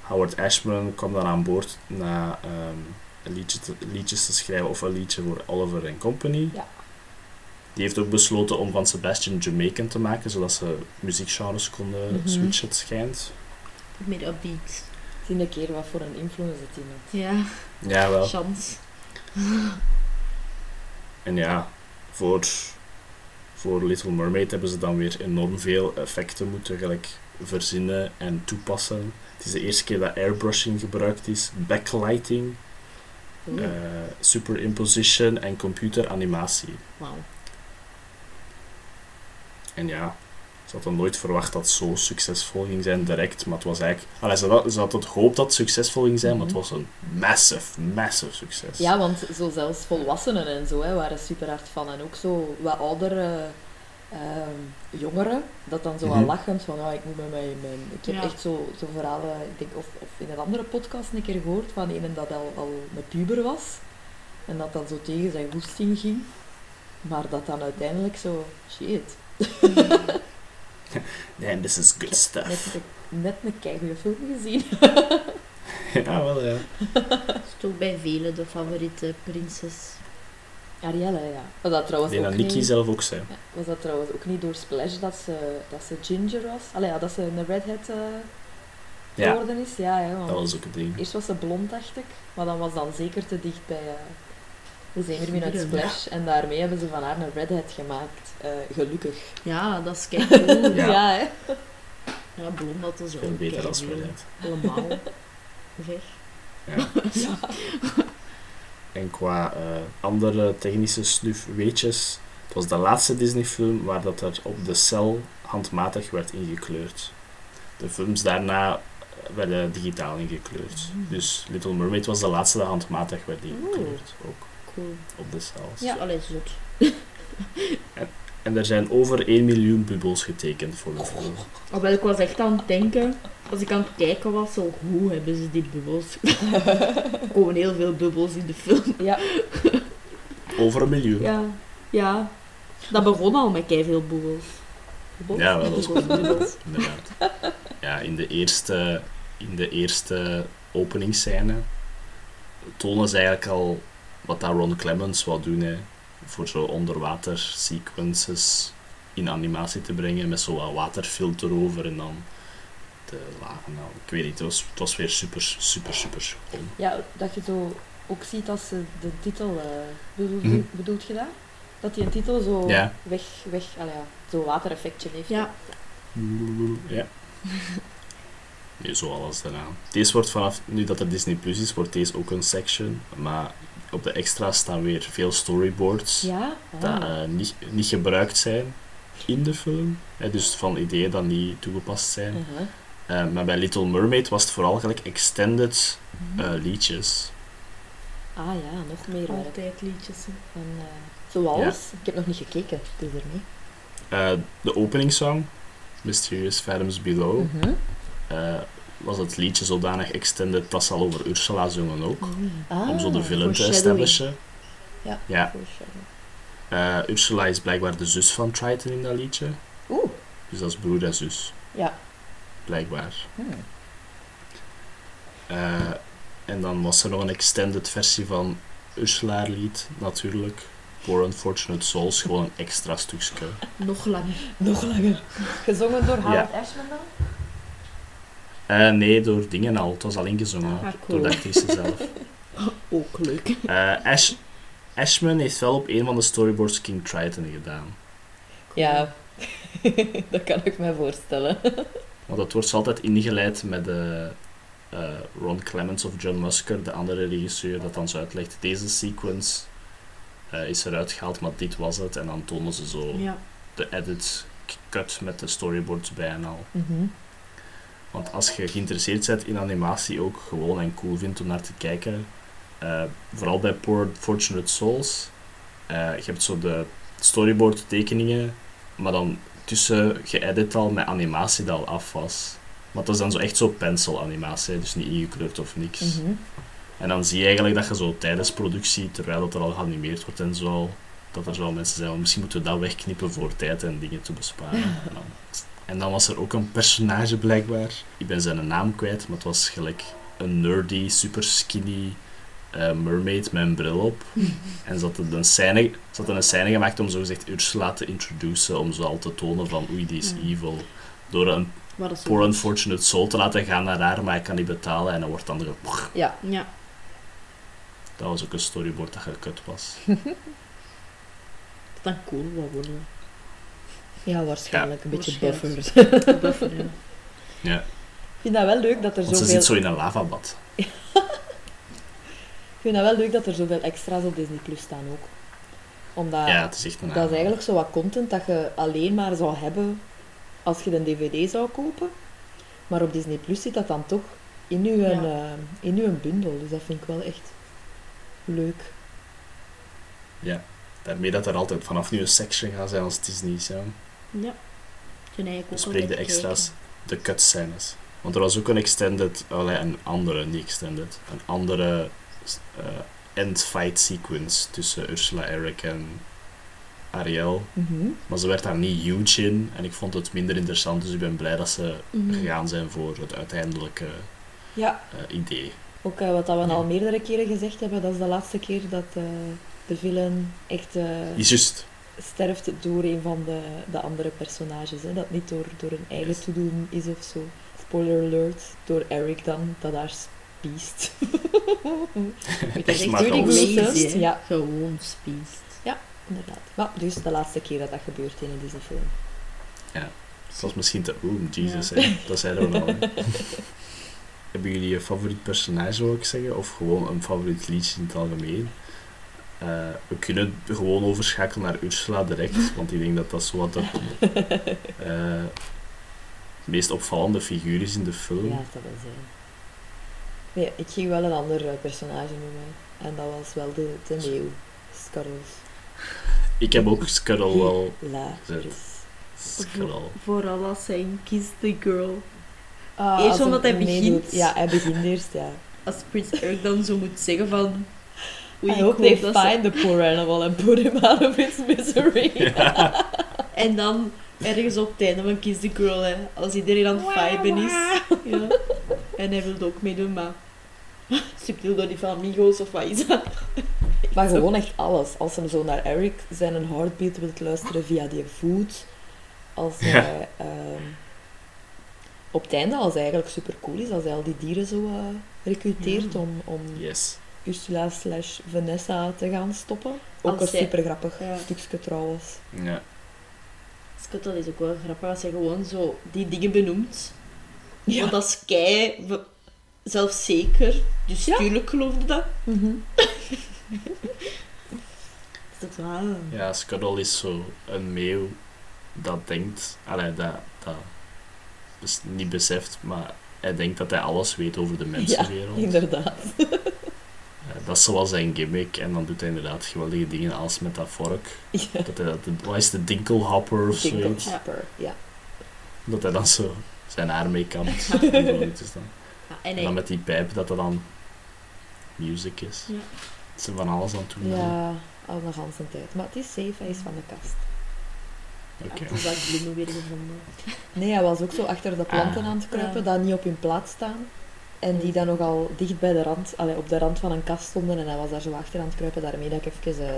Howard Ashman kwam dan aan boord na ehm, een liedje te, liedjes te schrijven of een liedje voor Oliver and Company. Ja. Die heeft ook besloten om van Sebastian Jamaican te maken, zodat ze muziekgenres konden Mhm. switchen, het schijnt. Meer upbeat. Zie een keer wat voor een invloed het in heeft. Ja, Ja, wel. chance. En ja, voor, voor Little Mermaid hebben ze dan weer enorm veel effecten moeten gelijk verzinnen en toepassen. Het is de eerste keer dat airbrushing gebruikt is, backlighting, eh, superimposition en computeranimatie. Wauw. En ja, ze hadden nooit verwacht dat het zo succesvol ging zijn direct, maar het was eigenlijk... Allee, ze, had, ze hadden het gehoopt dat het succesvol ging zijn, maar het was een massive, massive succes. Ja, want zo zelfs volwassenen en zo hè, waren super hard van. En ook zo wat oudere ehm, jongeren, dat dan zo Mhm. al lachend van, ah, ik moet met mijn... mijn ik heb Ja. echt zo, zo verhalen, ik denk, of, of in een andere podcast een keer gehoord van een dat al, al een puber was. En dat dan zo tegen zijn goesting ging. Maar dat dan uiteindelijk zo, shit, Man, this is good net, stuff. een- net een keigoede film gezien. ja, wel ja. Dat is toch bij velen de favoriete prinses. Arielle, ja. Was dat Ik trouwens denk ook niet... zelf ook zei. Ja, was dat trouwens ook niet door Splash dat ze, dat ze ginger was? Allee, ja, dat ze een redhead eh Ja, geworden is? Ja, hè, want dat was ook het ding. eerst was ze blond, dacht ik. Maar dan was dan zeker te dicht bij, eh, De zeemermin uit. Splash. En daarmee hebben ze van haar een redhead gemaakt. Eh, gelukkig. Ja, dat is kijk cool. Ja. ja. hè? ja, blond dat is ook Veel beter als. Redhead. Allemaal. Weg. Ja. En qua eh, andere technische snuf weetjes, het was de laatste Disney-film waar dat er op de cel handmatig werd ingekleurd. De films daarna werden digitaal ingekleurd. Mm. Dus Little Mermaid was de laatste dat handmatig werd ingekleurd, ook Cool. op de cels. Ja, allee, zot. En er zijn over 1 miljoen bubbels getekend voor de film. Alhoewel, ik was echt aan het denken, als ik aan het kijken was, zo, hoe hebben ze die bubbels? er komen heel veel bubbels in de film. Ja, Over een miljoen. Ja, ja. Dat begon al met veel bubbels. Ja, wel, dat bubbels. Inderdaad. Ja, in de eerste, in de eerste openingsscène tonen ze eigenlijk al wat dat Ron Clements wou doen. Hè, voor zo onderwater sequences in animatie te brengen met zo wat waterfilter over en dan de lagen. Nou, ik weet niet, het was, het was weer super, super, super schoon. ja, dat je zo ook ziet als ze de titel... eh bedoelt, Mhm. bedoelt je dat? Dat die een titel zo Ja. weg, weg, ja, zo'n watereffectje heeft. Ja, Ja. Nee, zo alles daarna. Deze wordt vanaf, nu dat er Disney Plus is, wordt deze ook een section. Maar op de extra staan weer veel storyboards. Ja? dat eh, niet, niet gebruikt zijn in de film. Hè, dus van ideeën dat niet toegepast zijn. Uh-huh. Eh, maar bij Little Mermaid was het vooral gelijk extended Mhm. eh, liedjes. Ah ja, nog meer werk. altijd liedjes. hè. Van, zoals? Ik heb nog niet gekeken, het is er niet. Eh, de openingssong, Mysterious Phantoms Below, Mhm. Was het liedje zodanig extended dat ze al over Ursula zongen ook. Ah, om zo de villain te establishen. Ja. ja eh, Ursula is blijkbaar de zus van Triton in dat liedje. Oeh, Dus dat is broer en zus, ja. blijkbaar. Hmm. Eh, en dan was er nog een extended versie van Ursula lied, natuurlijk. Poor Unfortunate Souls, gewoon een extra stukje. Nog langer. Nog langer. Gezongen door Howard Ashman dan? Eh, nee, door dingen al. Het was al ingezongen. Ah, Door cool. de actrice zelf. Ook leuk. Eh, Ash, Ashman heeft wel op een van de storyboards King Triton gedaan. Ja, dat kan ik me voorstellen. Want dat wordt altijd ingeleid met de eh, Ron Clements of John Musker, de andere regisseur, dat dan zo uitlegt. Deze sequence is eruit gehaald, maar dit was het. En dan tonen ze zo Ja. de edit cut met de storyboards bij en al. Mhm. Want als je geïnteresseerd bent in animatie ook gewoon en cool vindt om naar te kijken, eh, vooral bij Poor Fortunate Souls, eh, je hebt zo de storyboard tekeningen, maar dan tussen geëdit al met animatie dat al af was. Want dat is dan zo echt zo pencil animatie, dus niet ingekleurd of niks. Mhm. En dan zie je eigenlijk dat je zo tijdens productie, terwijl dat er al geanimeerd wordt en zo, dat er zo mensen zijn, "Oh, misschien moeten we dat wegknippen voor tijd en dingen te besparen. En dan, en dan was er ook een personage blijkbaar. Ik ben zijn naam kwijt, maar het was gelijk een nerdy, super skinny eh, mermaid met een bril op. En ze hadden een scène, ze hadden een scène gemaakt om zogezegd Ursula te introduceren, om zo al te tonen van oei, die is Ja. evil. Door een poor unfortunate soul te laten gaan naar haar, maar hij kan niet betalen en dan wordt dan Ja, Ja. Dat was ook een storyboard dat gekut was. Dat dan cool wat worden. Ja, waarschijnlijk een beetje waarschijnlijk. buffer. Buffer, ja. Ja, Ik vind dat wel leuk dat er want ze zit zo in een lavabad. Ik vind dat wel leuk dat er zoveel extra's op Disney Plus staan ook. Omdat Ja, het is echt een dat is eigenlijk zo wat content dat je alleen maar zou hebben als je een dvd zou kopen. Maar op Disney Plus zit dat dan toch in uw, Ja. eh, in uw bundel. Dus dat vind ik wel echt leuk. Ja, daarmee dat er altijd vanaf nu een section gaat zijn als Disney. Ja. Ja. Ook Bespreek de extra's, de cutscenes. Want er was ook een extended, allee, een andere, niet extended, een andere eh, end fight sequence tussen Ursula, Eric en Ariel. Mhm. Maar ze werd daar niet huge in en ik vond het minder interessant, dus ik ben blij dat ze Mhm. gegaan zijn voor het uiteindelijke Ja, eh, idee. ook eh, wat dat we Ja. al meerdere keren gezegd hebben, dat is de laatste keer dat eh, de villain echt eh, Is juist. Sterft door een van de, de andere personages. Hè? Dat niet door, door een eigen Yes. toedoen is of zo. Spoiler alert, door Eric dan, dat haar s- Beast. Dat is Echt gewoon beest, hè. ja. Gewoon spiest. Inderdaad. Maar dus de laatste keer dat dat gebeurt in een Disney-film. Het was misschien te... Oeh, Jesus, hè. dat al. hè. Hebben jullie een favoriet personage, wil ik zeggen? Of gewoon een favoriet liedje in het algemeen? Eh, we kunnen gewoon overschakelen naar Ursula direct, want ik denk dat dat zo wat de eh, meest opvallende figuur is in de film. Ja, dat zijn. Nee, ik ging wel een ander eh, personage noemen. En dat was wel de, de. Scuttles. Ik heb ook Scuttle wel... Scuttle. Vooral als zijn kiss the girl. Ah, Eerst omdat hij begint. meedoet. Ja, hij begint eerst, ja. Als Prins Eric dan zo moet zeggen van... Oei, I hope they ze- find the poor animal and put him out of its misery. En dan ergens op het einde van Kiss the Girl, hè, als iedereen aan het viben is. Ja. En hij wilde ook meedoen, maar... Subtiel door die van Amigos of wat is dat? Maar gewoon echt alles. Als hem zo naar Eric zijn een heartbeat wilt luisteren via die voet. Als Ja. hij... ehm, op het einde, als hij eigenlijk super cool is, als hij al die dieren zo eh, recruteert om, om Yes. Ursula slash Vanessa te gaan stoppen. Ook Als een super grappig Ja. stukje trouwens. Ja. Scuttle is ook wel grappig als hij gewoon zo die dingen benoemt. Ja. Want dat is kei zelfzeker. Dus Ja. tuurlijk geloofde dat. Mhm. Dat is dat, ah. ja, Scuttle is zo een meeuw dat denkt... Allee, dat, dat niet beseft, maar hij denkt dat hij alles weet over de mensenwereld. Inderdaad. Eh, dat is zoals zijn gimmick. En dan doet hij inderdaad geweldige dingen als met dat vork. Ja. Dat hij dat, wat is de dinkelhopper of zoiets? Dinkelhopper, ja. Dat hij dan zo zijn haar mee kan. zo en En dan met die pijp dat dat dan music is. Ja. Dat ze van alles aan het doen. Ja, al nog aan zijn tijd. Maar het is safe, hij is van de kast. Oké. dat bloemen weer gevonden. Nee, hij was ook zo achter de planten Ah. aan het kruipen, Ja. dat niet op hun plaats staan. En die dan nogal dicht bij de rand, allee, op de rand van een kast stonden. En hij was daar zo achter aan het kruipen, daarmee dat ik even eh,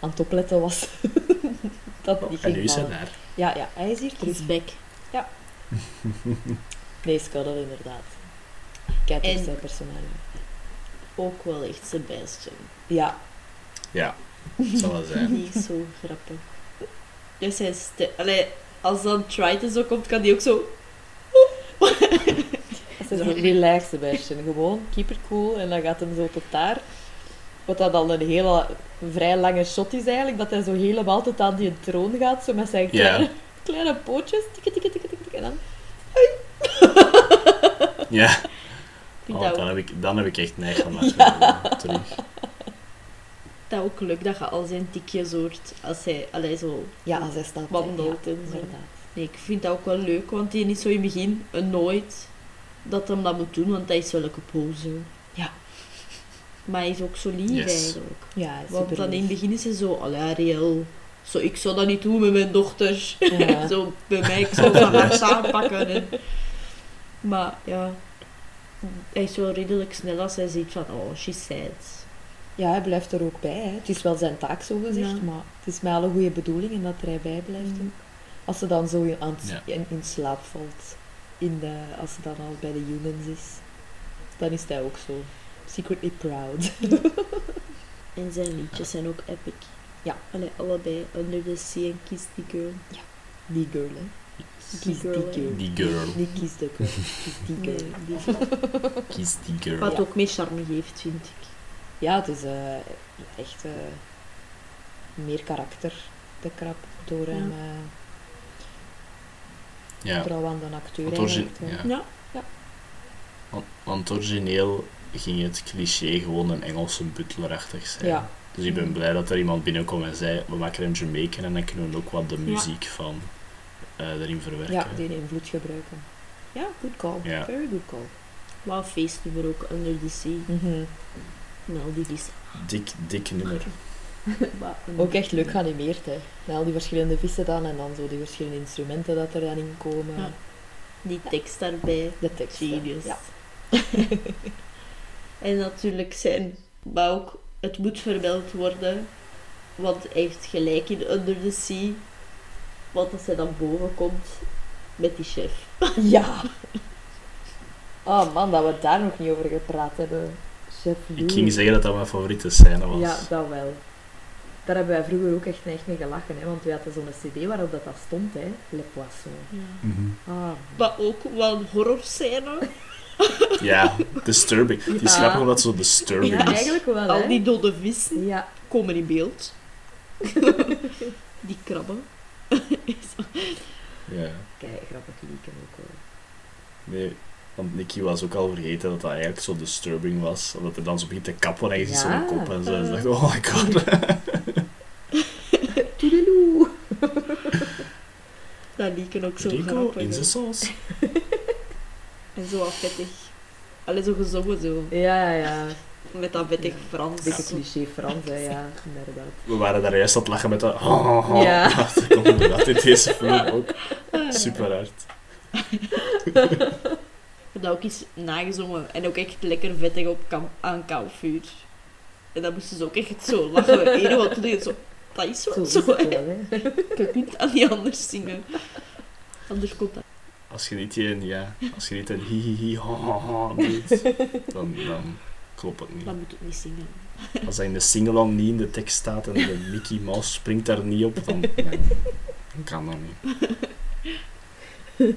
aan het opletten was. dat niet En ging nu is hij vallen. daar. Ja, ja, hij is hier terug. Back. Nee, Scuttle inderdaad. Kijk, En- op zijn personage. Ook wel echt Sebastian. Ja, Ja, dat zal wel zijn. Is zo grappig. Dus hij Allee, als dan Triton zo komt, kan die ook zo... dat is een relaxed Sebastian. Gewoon, keep it cool. En dan gaat hem zo tot daar. Wat dat al een hele, vrij lange shot is eigenlijk. Dat hij zo helemaal tot aan die troon gaat. Zo met zijn Ja. kleine, kleine pootjes. Tikke, tikke, tikke, tikke, tikke. En dan... Ja, oh, dan, heb ik, dan heb ik echt neig gemaakt. Terug. dat ook leuk, dat je al zijn tikje soort... Als hij allee, zo Ja, als hij staat. wandelt ja, en zo. inderdaad. Nee, ik vind dat ook wel leuk, want die is zo in het begin een nooit dat hem dat moet doen, want hij is wel een poser. Ja. Maar hij is ook zo lief Yes. eigenlijk. Ja, hij Want dan in het begin is hij zo, allee Ariel, zo, ik zou dat niet doen met mijn dochters. Ja. zo bij mij, ik zou dat hard aanpakken. En... Maar ja, hij is wel redelijk snel als hij ziet van, oh, she's sad. Ja, hij blijft er ook bij. Hè. Het is wel zijn taak, zo gezegd. Ja. Maar het is met alle goede bedoelingen dat er hij bij blijft. Mhm. ook. Als ze dan zo aan het- Ja. in, in slaap valt. In de, als ze dan al bij de humans is. Dan is hij ook zo secretly proud. En zijn liedjes zijn ook epic. Ja. Allee, allebei, Under the Sea en Kiss the Girl. Die girl, hè. Die Kies girl, die hè. girl. Die girl. Niet kies de girl. Kies die girl. die die. Wat Ja. ook meer charme geeft, vind ik. Ja, het is eh, echt eh, meer karakter, de krap, door hem eh, Ja, vooral aan de acteur Want origi- eigenlijk. hè. ja. Ja. want, want origineel ging het cliché gewoon een Engelse butlerachtig zijn. Ja. Dus ik ben blij dat er iemand binnenkwam en zei, we maken een Jamaican en dan kunnen we ook wat de Ja. muziek van eh, erin verwerken. Ja, die invloed gebruiken. Ja, good call. Ja. Very good call. Wat een feestnummer ook, Under the Sea. Mhm. Al die vissen. Dik, dik nummer. Ook echt leuk geanimeerd, hè. Met al die verschillende vissen dan en dan zo die verschillende instrumenten dat er dan in komen. Ja. Die tekst daarbij. De tekst. Genius. Ja. En natuurlijk zijn, maar ook, het moet vermeld worden, want hij heeft gelijk in Under the Sea. Want als hij dan boven komt met die chef. ja. Oh man, dat we daar nog niet over gepraat hebben. Chef Ik Louis. ging zeggen dat dat mijn favoriete scène was. Ja, dat wel. Daar hebben wij vroeger ook echt, echt mee gelachen, hè, want we hadden zo'n cd waarop dat, dat stond, hè. Le Poisson. Ja. Mhm. Ah, Maar ook wel een horrorscène. Ja, disturbing. Die is Ja. grappig omdat zo disturbing ja, is. eigenlijk wel, hè. Al die dode vissen Ja, komen in beeld. die krabben. Ja. kijk, grappig lieken ook wel. Nee, want Nicky was ook al vergeten dat dat eigenlijk zo disturbing was. Omdat hij dan zo begint te kappen en je ziet Ja. zo'n kop en zo. En ze dacht, oh my god. Toedeloe. Dat lieken ook zo Rico grappig. in zijn saus. En zo wat vettig. Allee, zo gezongen zo. Ja, ja, ja. Met dat vettig Ja. Frans. Beetje cliché Frans, hè, ja, inderdaad. We waren daar juist aan het lachen met dat. Oh, oh, Ja. Dat komt inderdaad in deze film ook super hard. Heb dat ook eens nagezongen. En ook echt lekker vettig op kam aan kampvuur. En dan moesten ze ook echt zo lachen. Eén wat toen deed het zo... Dat is Zo zo. is zo het hè. wel, hè. Je kunt dat niet anders zingen. Anders komt dat. Als je niet een, ja, als je niet een hi hi hi ha ha ha doet, dan, dan klopt het niet. Dan moet het niet zingen. Als dat in de singalong niet in de tekst staat en de Mickey Mouse springt daar niet op, dan, ja, dan kan dat niet.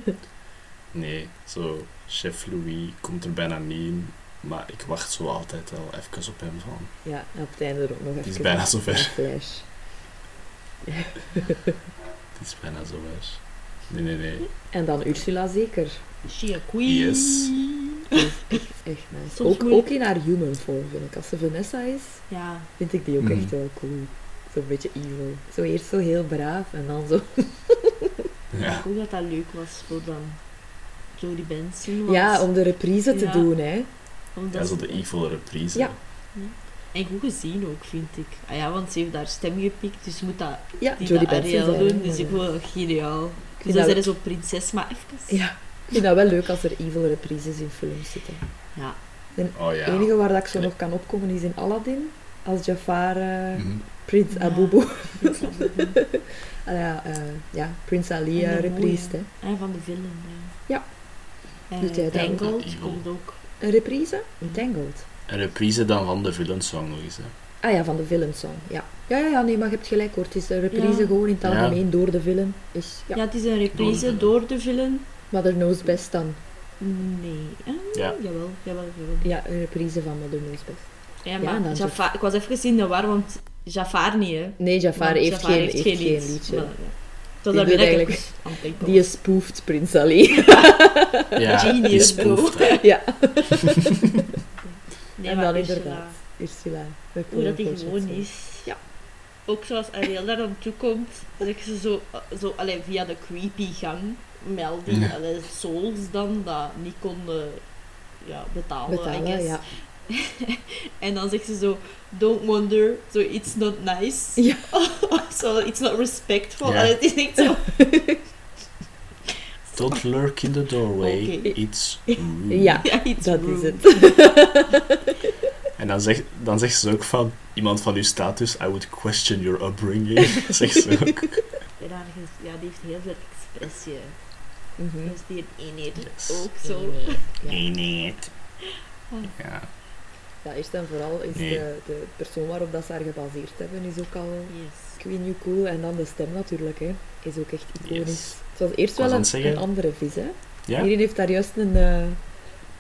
Nee, zo, chef Louis komt er bijna niet in, maar ik wacht zo altijd wel even op hem van. Ja, en op het einde er ook nog even... is bijna zover. Flash. Het is bijna zover. Nee, nee, nee. En dan Ursula zeker. She a queen. Yes. Echt nice. Soms Ook, ook in haar human vorm, vind ik. Als ze Vanessa is, Ja. vind ik die ook Mhm. echt wel cool. Zo'n beetje evil. Zo eerst zo heel braaf en dan zo... Ja. Ik hoop dat dat leuk was voor dan Jodie Benson. Ja, om de reprise te Ja. doen, hè. omdat Ja, zo de evil reprise. Ja. En goed gezien ook, vind ik. Ah ja, want ze heeft daar stem gepikt, dus je moet dat Ja, die Jodie Benson zijn, doen. Dus ik wil geniaal. Dus dat- zijn ze zo prinses, maar even. Ja, ik vind dat wel leuk als er evil reprises in films zitten. Ja. Oh ja. Het enige waar dat ik zo Nee. nog kan opkomen is in Aladdin. Als Jafar eh, Mhm. Prins Ja. Abubu. is. Ah ja, eh, ja, Prins Ali eh, reprise, hè. En van de film, ja. Ja. En Doet hij dat ook? Tangled komt ook. Een reprise? Entangled. Een reprise dan van de villain-song nog eens. Hè. Ah ja, van de villain-song, ja. Ja, ja, ja, nee, maar je hebt gelijk hoor. Het is een reprise Ja. gewoon in het Ja. algemeen door de villain. Is, Ja. ja. het is een reprise door de film. Mother Knows Best dan. Nee. Ah, Ja. Jawel, jawel, jawel. Ja, een reprise van Mother Knows Best. Ja, Ja, maar dan Jafar, ik was even in de war, want Jafar niet, hè. Nee, Jafar heeft, Jafar geen, heeft geen, lied. liedje. Ja. Dat eigenlijk-. Die is spoeft Prins Ali. Ja, Genius, die spoeft, ja, Nee, en maar dan Ursula, inderdaad. Ursula. met Hoe dat die Poor gewoon is. Ja. Ook zoals Ariel daar aan toe komt, dat ik ze zo, zo allee, via de creepy gang die Ja. allee, souls dan, dat niet konden ja, betalen, Betalen, ja. En dan zegt ze zo, don't wonder, so it's not nice. Ja. so it's not respectful. Ja. Allee, het is echt zo, Don't lurk in the doorway, it's rude. Ja, ja, it's dat rude. is het. En dan zegt, dan zegt ze ook van, iemand van uw status, I would question your upbringing. zegt ze ook. Ja, die heeft heel veel expressie. Mhm. Dus die eenheid Yes. ook zo. Ja. Ja, eerst en vooral is Nee. de, de persoon waarop dat ze haar gebaseerd hebben, is ook al Yes. ik weet niet hoe cool. En dan de stem natuurlijk, hè. Is ook echt iconisch. Yes. Het was eerst was wel een, andere vis, hè. Ja? Iedereen heeft daar juist een eh,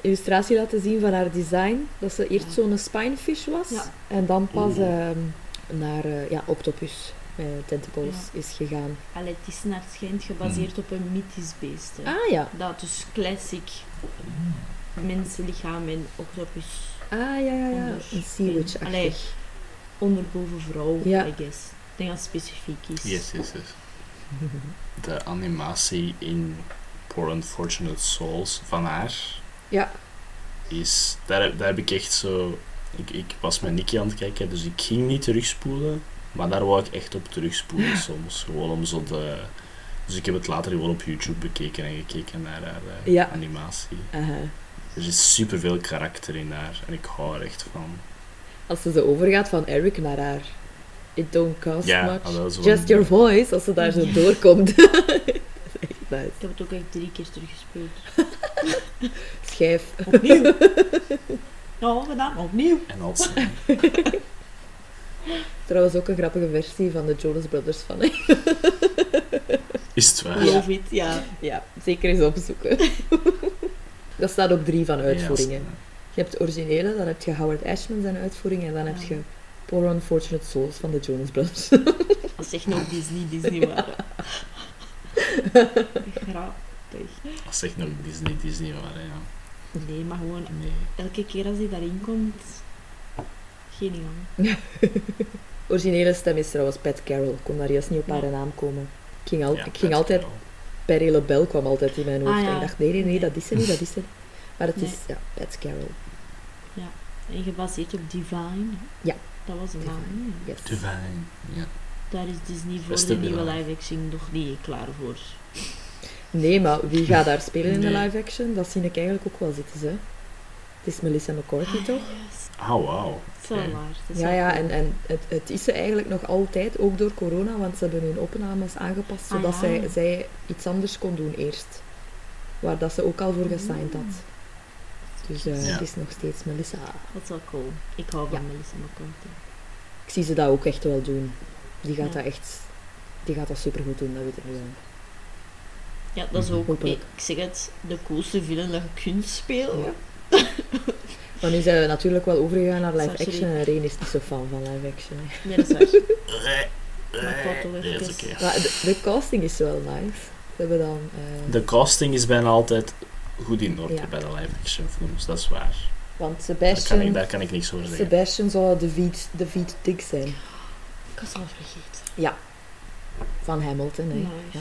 illustratie laten zien van haar design. Dat ze eerst Ja. zo'n spinefish was. Ja. En dan pas ehm, naar eh, ja, octopus met tentacles is gegaan. Allee, het is naar het schijnt gebaseerd op een mythisch beest. Hè. Ah ja. Dat dus classic mensenlichaam en octopus Ah ja, ja, ja. Een witch-achtig. onderboven vrouw, Ja. I guess. Ik denk dat het specifiek is. Yes, yes, yes. De animatie in Poor Unfortunate Souls van haar Ja. is... Daar, heb- daar heb ik echt zo... Ik, ik was met Nicky aan het kijken, dus ik ging niet terugspoelen. Maar daar wou ik echt op terugspoelen soms. Gewoon om zo de... Dus ik heb het later gewoon op YouTube bekeken en gekeken naar haar eh, Ja. animatie. Aha. Er is superveel karakter in haar en ik hou er echt van. Als ze zo overgaat van Eric naar haar. It don't cost Ja, much. ah, Just your voice, als ze daar zo doorkomt. echt nice. Ik heb het ook echt drie keer teruggespeeld. Schijf. Opnieuw. Ja, gedaan. Opnieuw. En als... Trouwens ook een grappige versie van de Jonas Brothers van. hè. Is het waar? Love it, ja. Ja, zeker eens opzoeken. Dat staat op drie van uitvoeringen. Ja, Je hebt de originele, dan heb je Howard Ashman zijn uitvoering en dan heb je Poor Unfortunate Souls van de Jonas Brothers. Dat is echt nog Disney, Disney waren. Grappig. als zegt nog Disney, Disney hè, ja. Nee, maar gewoon Nee. elke keer als hij daarin komt... Geniaal. originele stem is trouwens Pat Carroll. Ik kon daar juist niet op Ja. haar naam komen. Ik ging, al, Ja, ik ging altijd... Perry LaBelle kwam altijd in mijn hoofd. Ah, ja. En ik dacht, nee, nee, nee, dat is ze niet, dat is ze niet. Maar het Nee. is, ja, Pat Carroll. En gebaseerd op Divine. Ja. Dat was een naam. Yes. Divine. Ja. Daar is Disney voor Beste de nieuwe live-action nog niet klaar voor. Nee, maar wie gaat daar spelen in de Nee. live action? Dat zie ik eigenlijk ook wel zitten, ze. Het is Melissa McCarthy, toch? Yes. Oh, wauw. Het is wel Oké. waar. het is Ja, ja, en, en het, het is ze eigenlijk nog altijd, ook door corona, want ze hebben hun opnames aangepast, Ah, zodat ja. zij, zij iets anders kon doen eerst. Waar dat ze ook al voor gesigned had. Dus eh, Ja. het is nog steeds Melissa. Dat is wel cool. Ik hou van Ja. Melissa McCarthy. Ik zie ze dat ook echt wel doen. Die gaat Ja. dat echt... Die gaat dat supergoed doen, dat weet ik nu wel. Ja, dat is ook, Hopelijk. ik zeg het, de coolste villain dat je kunt spelen. Ja. Maar nu zijn we natuurlijk wel overgegaan naar live Sorry. action en Reen is niet zo fan van live action. hè. Nee, dat is waar. Maar ik nee, dat is even- oké. Maar de, de casting is wel nice. We hebben dan... eh, De casting is bijna altijd goed in orde Ja. bij de live-action films, dat is waar. want Daar kan, ik, Sebastian, daar kan ik niks over zeggen. Sebastian zou David, David Dick zijn. Ik was al vergeten. Van Hamilton, hè. Nice. Ja.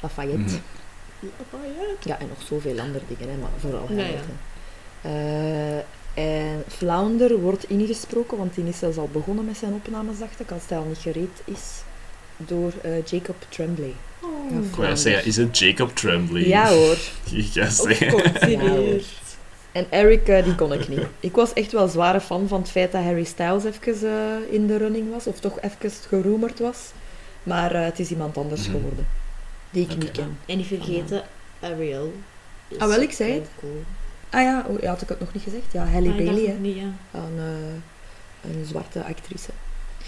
Lafayette. Mhm. Lafayette. Ja, en nog zoveel andere dingen, hè, maar vooral Ja, ja. Eh, en Flounder wordt ingesproken, want die is zelfs al begonnen met zijn opnames, dacht ik, als hij al niet gereed is, door eh, Jacob Tremblay. Oh, Ja, zeggen, is het Jacob Tremblay? Ja hoor. Ik ga of zeggen. continueert. En Eric, eh, die kon ik niet. Ik was echt wel zware fan van het feit dat Harry Styles even eh, in de running was, of toch even geroemerd was. Maar eh, het is iemand anders Mhm. geworden, die ik niet ken. En niet vergeten, Ariel. is Ah, wel, ik zei het. Cool. Ah ja, oh, ja, had ik het nog niet gezegd? Ja, Halle Ah, Bailey, hè. niet, ja. Een, eh, een zwarte actrice.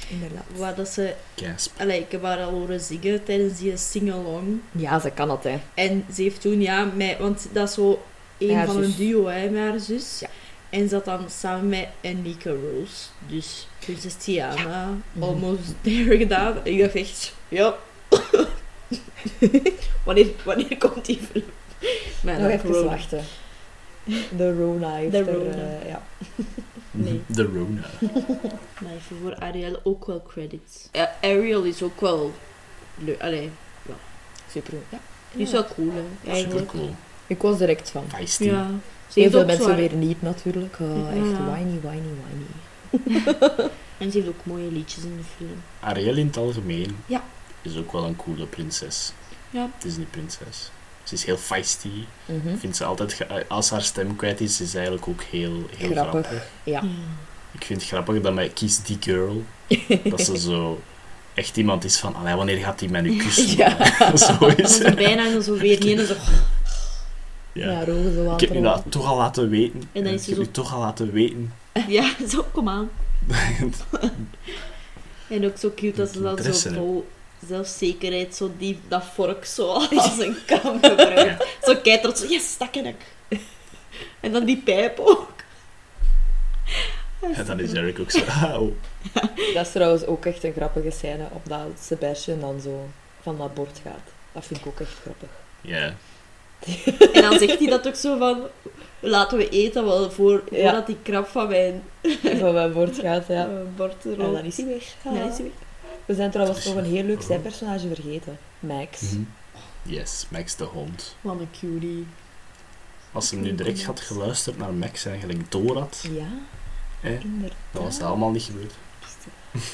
Inderdaad. Waar dat ze, Gasp. allee, ik heb haar al horen zingen tijdens die sing-along. Ja, ze kan het, hè. En ze heeft toen, ja, met, want dat is zo een Haar van zus. een duo hè, met haar zus. Ja. En ze zat dan samen met Anika Rose. Dus prinses Tiana, Mhm. almost there gedaan. En ik dacht echt, ja. wanneer, wanneer komt die film? Maar Nog even wachten. De Rona heeft De er, Rona. eh, ja. Nee. De Rona. Maar even voor Ariel ook wel credits. Ja, Ariel is ook wel leuk. Allee, Super. Ja. die is wel cool hè, Super cool. Ik was direct van. Feisty. Ja. Ze Heel veel mensen zwaar- weer niet natuurlijk. Oh, Ja. Echt whiny, whiny, whiny. En ze heeft ook mooie liedjes in de film. Ariel in het algemeen Ja. is ook wel een coole prinses. Ja. Disney-prinses. Ze is heel feisty. Ik vind ze altijd, als haar stem kwijt is, is ze eigenlijk ook heel, heel grappig. Grappig. Ja. Ik vind het grappig dat mij Kies die girl, dat ze zo echt iemand is van, allee, wanneer gaat hij mij nu kussen? Ja. zo En is ze. bijna zo weer niet en zo. Ja, Ja. zo Ik heb je dat toch al laten weten. En dan is ik ze heb zo- je toch al laten weten. Ja, zo, kom aan. En ook zo cute dat ze dan Interesse, zo vol zelfzekerheid, zo die, dat vork zo als een kam gebruikt. Zo kijkt er zo, yes, dat ken ik. En dan die pijp ook. En dan is Eric ook zo. Dat is trouwens ook echt een grappige scène, op dat Sebastian dan zo van dat bord gaat. Dat vind ik ook echt grappig. Ja. En dan zegt hij dat ook zo van, laten we eten wel voor, Ja. voordat die krab van mijn Van mijn bord gaat, ja. eh, bord En dan is hij weg. En dan is hij weg. We zijn trouwens nog een heel leuk zijpersonage vergeten. Max. Mhm. Yes, Max de hond. Wat een cutie. Als ze nu direct had geluisterd naar Max en eigenlijk door had, Ja, hè, inderdaad. dat was allemaal niet gebeurd.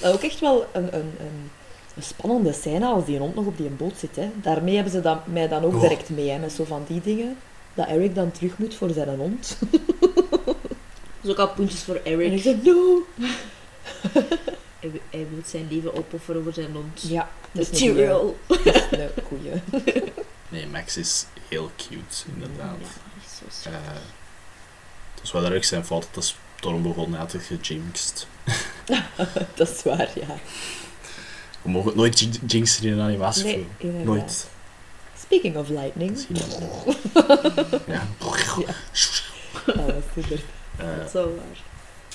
Maar ook echt wel een, een, een, een spannende scène als die hond nog op die boot zit. Hè. Daarmee hebben ze dan, mij dan ook Oh. direct mee, hè, met zo van die dingen. Dat Eric dan terug moet voor zijn hond. Dus ook al puntjes voor En ik Eric. zeg, no! Hij, wil- hij wil zijn leven opofferen voor zijn hond. Ja, dat is een goeie. Is. Nee, Max is heel cute, inderdaad. Ja, echt zo. Eh, het was wel erg zijn fout dat de storm begon, hij had het gejinxed. Dat is waar, ja. We mogen het nooit jin- jinxen in een animatiefilm. Nee, nooit. Speaking of lightning. Misschien Ja. Ah, dat is super. Eh, Dat is wel waar.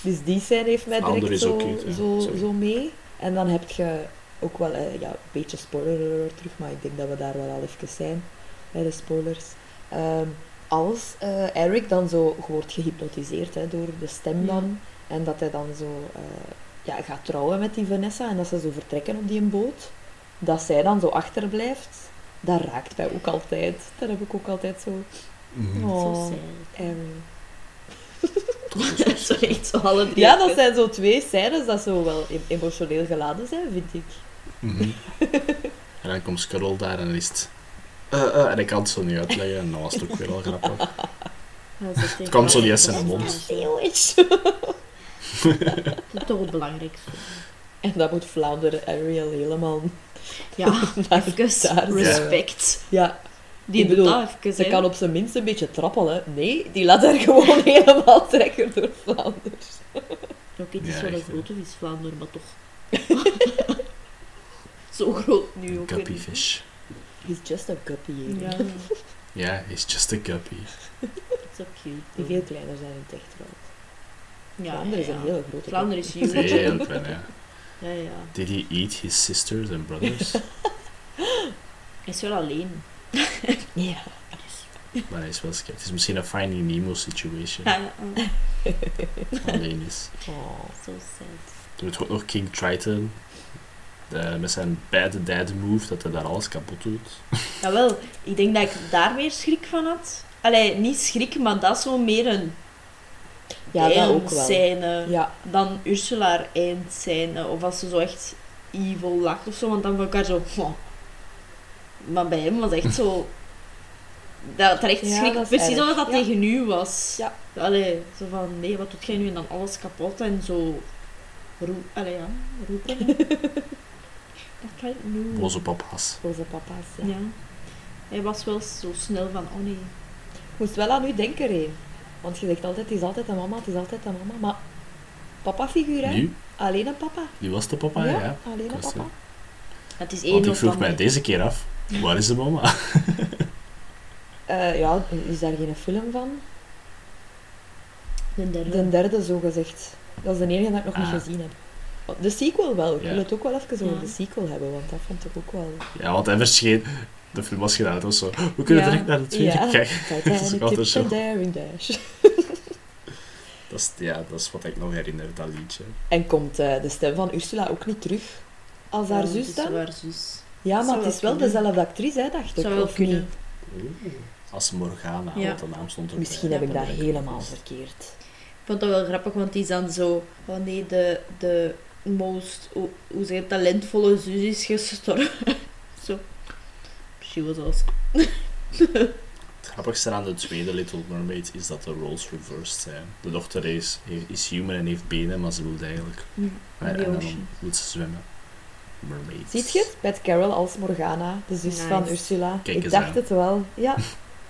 Dus die scène heeft mij direct zo, cute, zo, zo mee. En dan heb je ook wel eh, ja, een beetje spoiler terug, maar ik denk dat we daar wel al even zijn bij de spoilers. Ehm, als eh, Eric dan zo wordt gehypnotiseerd hè, door de stem dan, en dat hij dan zo eh, ja, gaat trouwen met die Vanessa en dat ze zo vertrekken op die boot, dat zij dan zo achterblijft, dat raakt mij ook altijd. Dat heb ik ook altijd zo. mhm. Oh, Zo sad. Aaron. Zo echt zo alle drie. Ja, dat zijn zo twee scènes dat zo wel em- emotioneel geladen zijn, vind ik. Mhm. En dan komt Scarroll daar en is het... eh, eh, en ik kan het zo niet uitleggen en dan was het ook weer al grappig. Dat Het kwam zo niet eens in dat de mond. Dat is toch het belangrijkste. En dan moet Vlaanderen Ariel helemaal... Ja, even respect. Ja, Die doet bedoel, dat even, ze kan op zijn minst een beetje trappelen. Nee, die laat haar gewoon helemaal trekken door Vlaanders. Oké, het is Ja, wel een grote vis, Vlaanderen, maar toch. Zo groot nu ook. Guppy fish. He's just a guppy. Ja, Ja, he's just a guppy. zo cute. Die veel kleiner zijn in het echt wel. Ja, Vlaanderen is ja. een hele grote Vlaanderen is huge. Heel klein, ja. Ja, ja. Did he eat his sisters and brothers? Hij is wel alleen. Ja. maar hij is wel sceptisch. Het is misschien een Finding Nemo situation. Alleen is. Oh. Zo sad. Toen het ook nog King Triton. De, met zijn bad dad move, dat hij daar alles kapot doet. Jawel, ik denk dat ik daar meer schrik van had. Allee, niet schrik, maar dat is zo meer een Ja, dat ook wel. scène Ja, dan Ursula haar eindscène. Of als ze zo echt evil lacht of zo, want dan vond ik haar zo... Maar bij hem was echt zo... Dat er echt Ja, schrik... dat Precies erg. zoals dat Ja. tegen u was. Ja. Allee, zo van, nee, wat doet jij nu? En dan alles kapot en zo... Roep, allee, ja, roepen. dat kan ik nu. Boze papa's. boze papa's. Ja. Ja. Hij was wel zo snel van, oh nee. Ik moest wel aan u denken, Reen. Want je zegt altijd, het is altijd een mama, het is altijd een mama. Maar papa-figuur, hè? Nu? Alleen een papa. Die was de papa, ja. alleen een papa. Het is één Want ik of vroeg ander. mij deze keer af, waar is de mama? Eh, ja, is daar geen film van? De derde. De derde, zo gezegd. Dat is de enige dat ik nog Ah. niet gezien heb. De sequel wel. Ik Ja. wil het ook wel even over Ja. de sequel hebben, want dat vond ik ook wel... Ja, want hij verscheen... De film was gedaan, het was zo... We kunnen Ja. direct naar de tweede Ja. kijken. Dat is altijd Tip zo. Daring Dash. Dat is, ja, dat is wat ik nog herinner, dat liedje. En komt eh, de stem van Ursula ook niet terug als haar Ja, zus dan? is haar zus. Ja, maar Zou het is wel kunnen. dezelfde actrice, hè, dacht ik. Zou wel of niet? kunnen. Als Morgana, Ja. want de naam stond erbij. Misschien heb ik dat helemaal verkeerd. Ik vond dat wel grappig, want die is dan zo... Oh nee, de, de most... Hoe, hoe zeg je talentvolle zus is gestorven. zo. She was awesome. Het grappigste aan de tweede Little Mermaid is dat de roles reversed zijn. De dochter is, is human en heeft benen, maar ze wil eigenlijk... Ja, the en dan ocean. moet ze zwemmen. Mermaid. Ziet je het? Beth Carroll als Morgana, de zus Nice. van Ursula. Kijk ik dacht aan. het wel. Ja, Er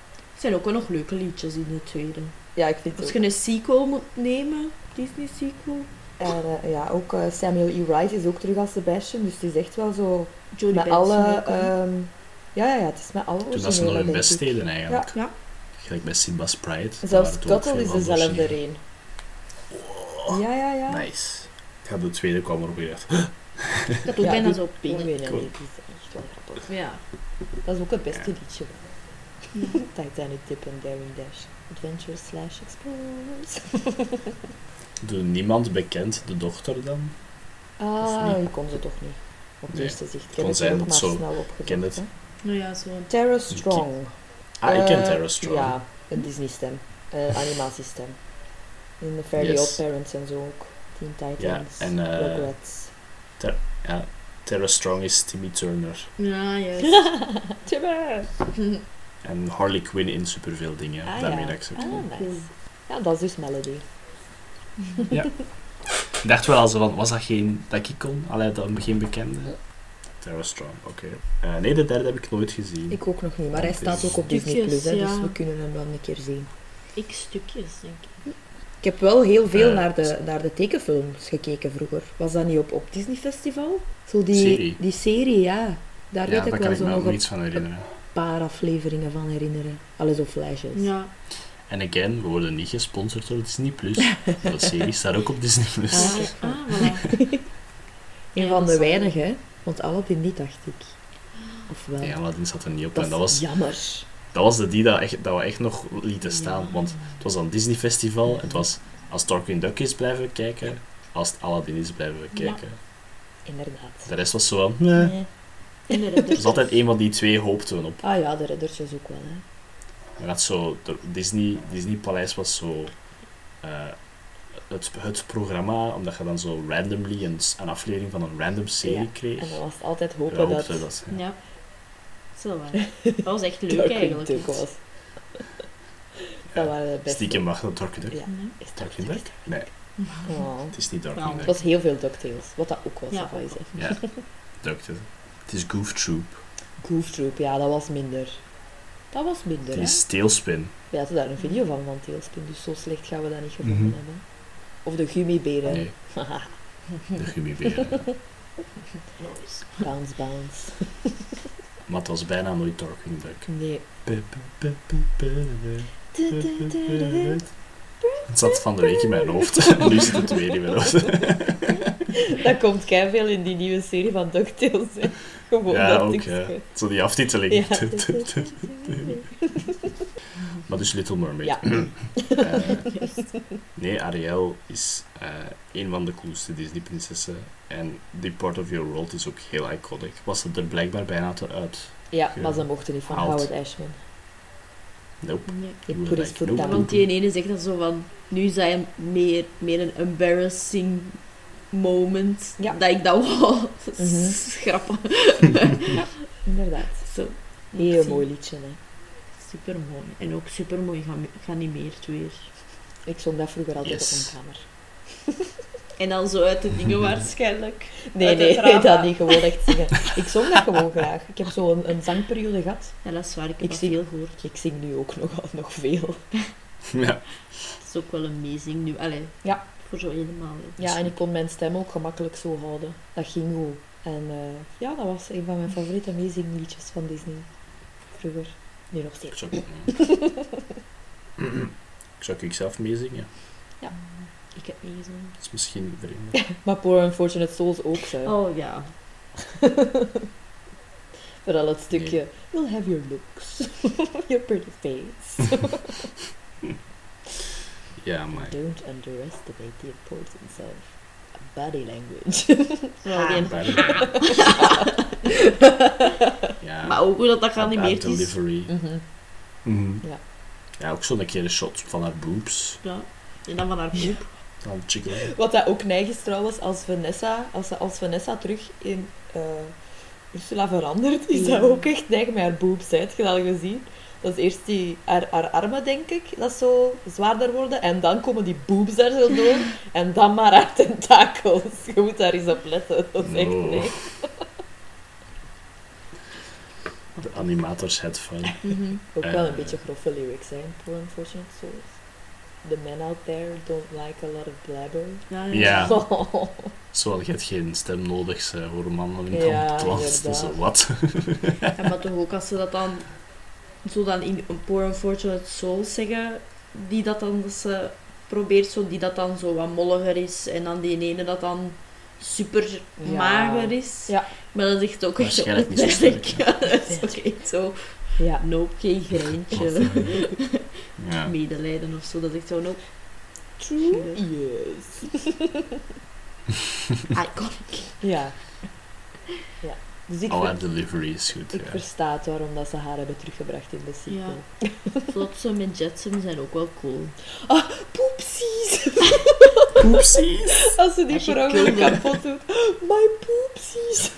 zijn ook wel nog leuke liedjes in de tweede. ja ik vind het Als ook. je een sequel moet nemen, Disney sequel, En eh, ja, ook eh, Samuel E. Wright is ook terug als Sebastian, dus het is echt wel zo Jodie met Benson alle... ehm, ja, ja, ja, het is met alle Toen dat ze nog originele, hun denk best ik. deden eigenlijk. Ja. Gelijk bij Simba's Pride. Zelfs Tuttle is dezelfde reen. Oh, Ja, ja, ja. Nice. Ja, de tweede kwam erop weer uit. Ik had ook Ja, bijna die- zo Ik wel grappig. Ja. Dat is ook het beste Ja. liedje. Titanic Tip and Daring Dash. Adventure slash Explorers. Doe niemand bekend de dochter dan? Ah, die kon ze toch niet. Op het Nee. eerste zicht. Ik Kon heb het dat maar zo. snel het. hè. Nou ja, zo. Tara Strong. Ah, ik ken Eh, Tara Strong. Ja, een Disney-stem. Eh animatiestem. In The Fairly Yes. Odd Parents en zo ook. Teen Titans, Ja, en, eh, Rugrats. Ja, Tara Strong is Timmy Turner. Ja, juist. Timmer! En Harley Quinn in superveel dingen. Ah, Daarmee ja. dat ik ze Ah, nice. Ja, dat is dus Melody. Ik dacht wel zo van, was dat geen, dat ik kon? Allee, dat geen bekende? Tara Strong, oké. Eh, nee, de derde heb ik nooit gezien. Ik ook nog niet, maar hij staat ook op Disney Plus, hè, dus ja. we kunnen hem wel een keer zien. Ik stukjes, denk ik. Ik heb wel heel veel Eh, naar, de, naar de tekenfilms gekeken vroeger. Was dat niet op, op Disney Festival? Zo die Serie. Die serie, ja. Daar ja, weet ik daar wel zo nog een niets van herinneren. paar afleveringen van herinneren. Alles op flashes. Ja. En again, we worden niet gesponsord door Disney+. Plus. De serie staat ook op Disney+. Plus. Ah, Ah, ah, voilà. Een Ja, van de weinigen, hè. Want Aladdin niet, dacht ik. Of wel? Nee, Aladdin zat er niet op. dat en dat is was, jammer. Dat was de die dat, echt, dat we echt nog lieten staan. Ja. Want het was een Disney Festival. Het was als Darkwing Duck is blijven kijken, als het Aladdin is blijven kijken. Inderdaad. De rest was zo van, nee. Nee. En de Het redders. was altijd een van die twee hoopten we op. Ah ja, de reddertjes ook wel, hè. Maar dat zo, de Disney, Disney Paleis was zo eh, het, het programma, omdat je dan zo randomly een, een aflevering van een random serie Ja, kreeg. En dan was het altijd hopen dat dat, ja. Ja. Zo waar. Dat was echt leuk eigenlijk. Duck was. Dat waren de beste. Stiekem wacht op Darkwing Duck. Ja. Ja. Is Darkwing Duck? Nee, Oh. het is niet Darkwing Het Duck. was heel veel DuckTales, wat dat ook was. Ja, dat ook. Ja, Duck. Het het is Goof Troop. Goof Troop, ja, dat was minder. Dat was minder, Het is Tailspin. We hadden daar een video van, van Tailspin, dus zo slecht gaan we dat niet gevonden Mhm. hebben. Of de gummiberen. Nee, de gummiberen. bounce, bounce. Maar het was bijna nooit Darkwing Duck. Nee. Het zat van de week in mijn hoofd. nu zit het weer in mijn hoofd. Dat komt veel in die nieuwe serie van DuckTales, hè. Gewoon Ja, dat ook. Zo die aftiteling. Ja. Maar dus Little Mermaid. Ja. Eh, nee, Ariel is eh, een van de coolste Disney-prinsessen. En die Part of Your World is ook heel iconic. Was het er blijkbaar bijna te uit? Ja, maar ze mochten niet van. Howard Ashman. Nope. Nee. Put nope. Want die ene zegt dan zo van, nu zijn meer, meer een embarrassing moment, Ja. dat ik dat wou Mhm. schrappen. Inderdaad. Zo. Heel mooi liedje, hè. Super mooi. En ook super mooi geanimeerd weer. Ik zong dat vroeger altijd Yes. op mijn kamer. En dan zo uit de dingen waarschijnlijk. Nee, nee, dat niet gewoon echt zingen. Ik zong dat gewoon graag. Ik heb zo een, een zangperiode gehad. Ja, dat is waar. Ik heb Ik veel gehoord. Ik zing nu ook nog, nog veel. Ja. Het is ook wel een meezing nu. Allee, Ja. voor zo helemaal. hè. Ja, en ik kon mijn stem ook gemakkelijk zo houden. Dat ging goed. En eh, ja, dat was een van mijn favoriete amazing liedjes van Disney. Vroeger. Nu nog Ik steeds. zou, ik zou ik zelf meezingen. Ik heb meegezongen. Dat is misschien vreemd. Maar Poor Unfortunate Souls ook, zo. Oh ja. Vooral het stukje... We'll have your looks. your pretty face. Ja, maar... Don't underestimate the importance of body language. Ja, Maar ook hoe dat, dat geanimeerd is. delivery. Mhm. Mhm. Ja. Ja, ook zo'n keer een shot van haar boobs. Ja. En dan van haar. Dan chicken. Wat dat ook neig is trouwens, als Vanessa, als, als Vanessa terug in eh, Ursula verandert, is Ja. dat ook echt neig met haar boobs. hè. Heb je dat al gezien? Dat is eerst die, haar, haar armen, denk ik, dat zo zwaarder worden. En dan komen die boobs daar zo door. En dan maar haar tentakels. Je moet daar eens op letten. Dat is echt nee. De animators had fun. Mhm. Ook wel een beetje grove lyrics zijn, Poor Unfortunate Souls. The men out there don't like a lot of blabber. Ja, Ja. Zo, je hebt geen stem nodig ze, voor mannen in Ja, het land. Dus inderdaad. wat? En maar toch ook als ze dat dan zo dan in een Poor Unfortunate Soul zeggen, die dat dan dat ze probeert, zo, die dat dan zo wat molliger is en dan die ene dat dan super Ja. mager is. Ja. Maar zegt het ook echt Waarschijnlijk niet zo opmerkelijk. sterk, Ja, dat is ook echt zo, Ja. nope, geen greintje Ja. medelijden of zo. Dat is echt zo, nope, True? Yes. iconic. Ja. Ja. Dus ik, haar delivery is goed. ik Ja. versta het waarom dat ze haar hebben teruggebracht in de sequel. Zodat ze met Jetson zijn ook wel cool. Poepsies! Oepsies! Als ze die Als per kapot doet. My poepsies!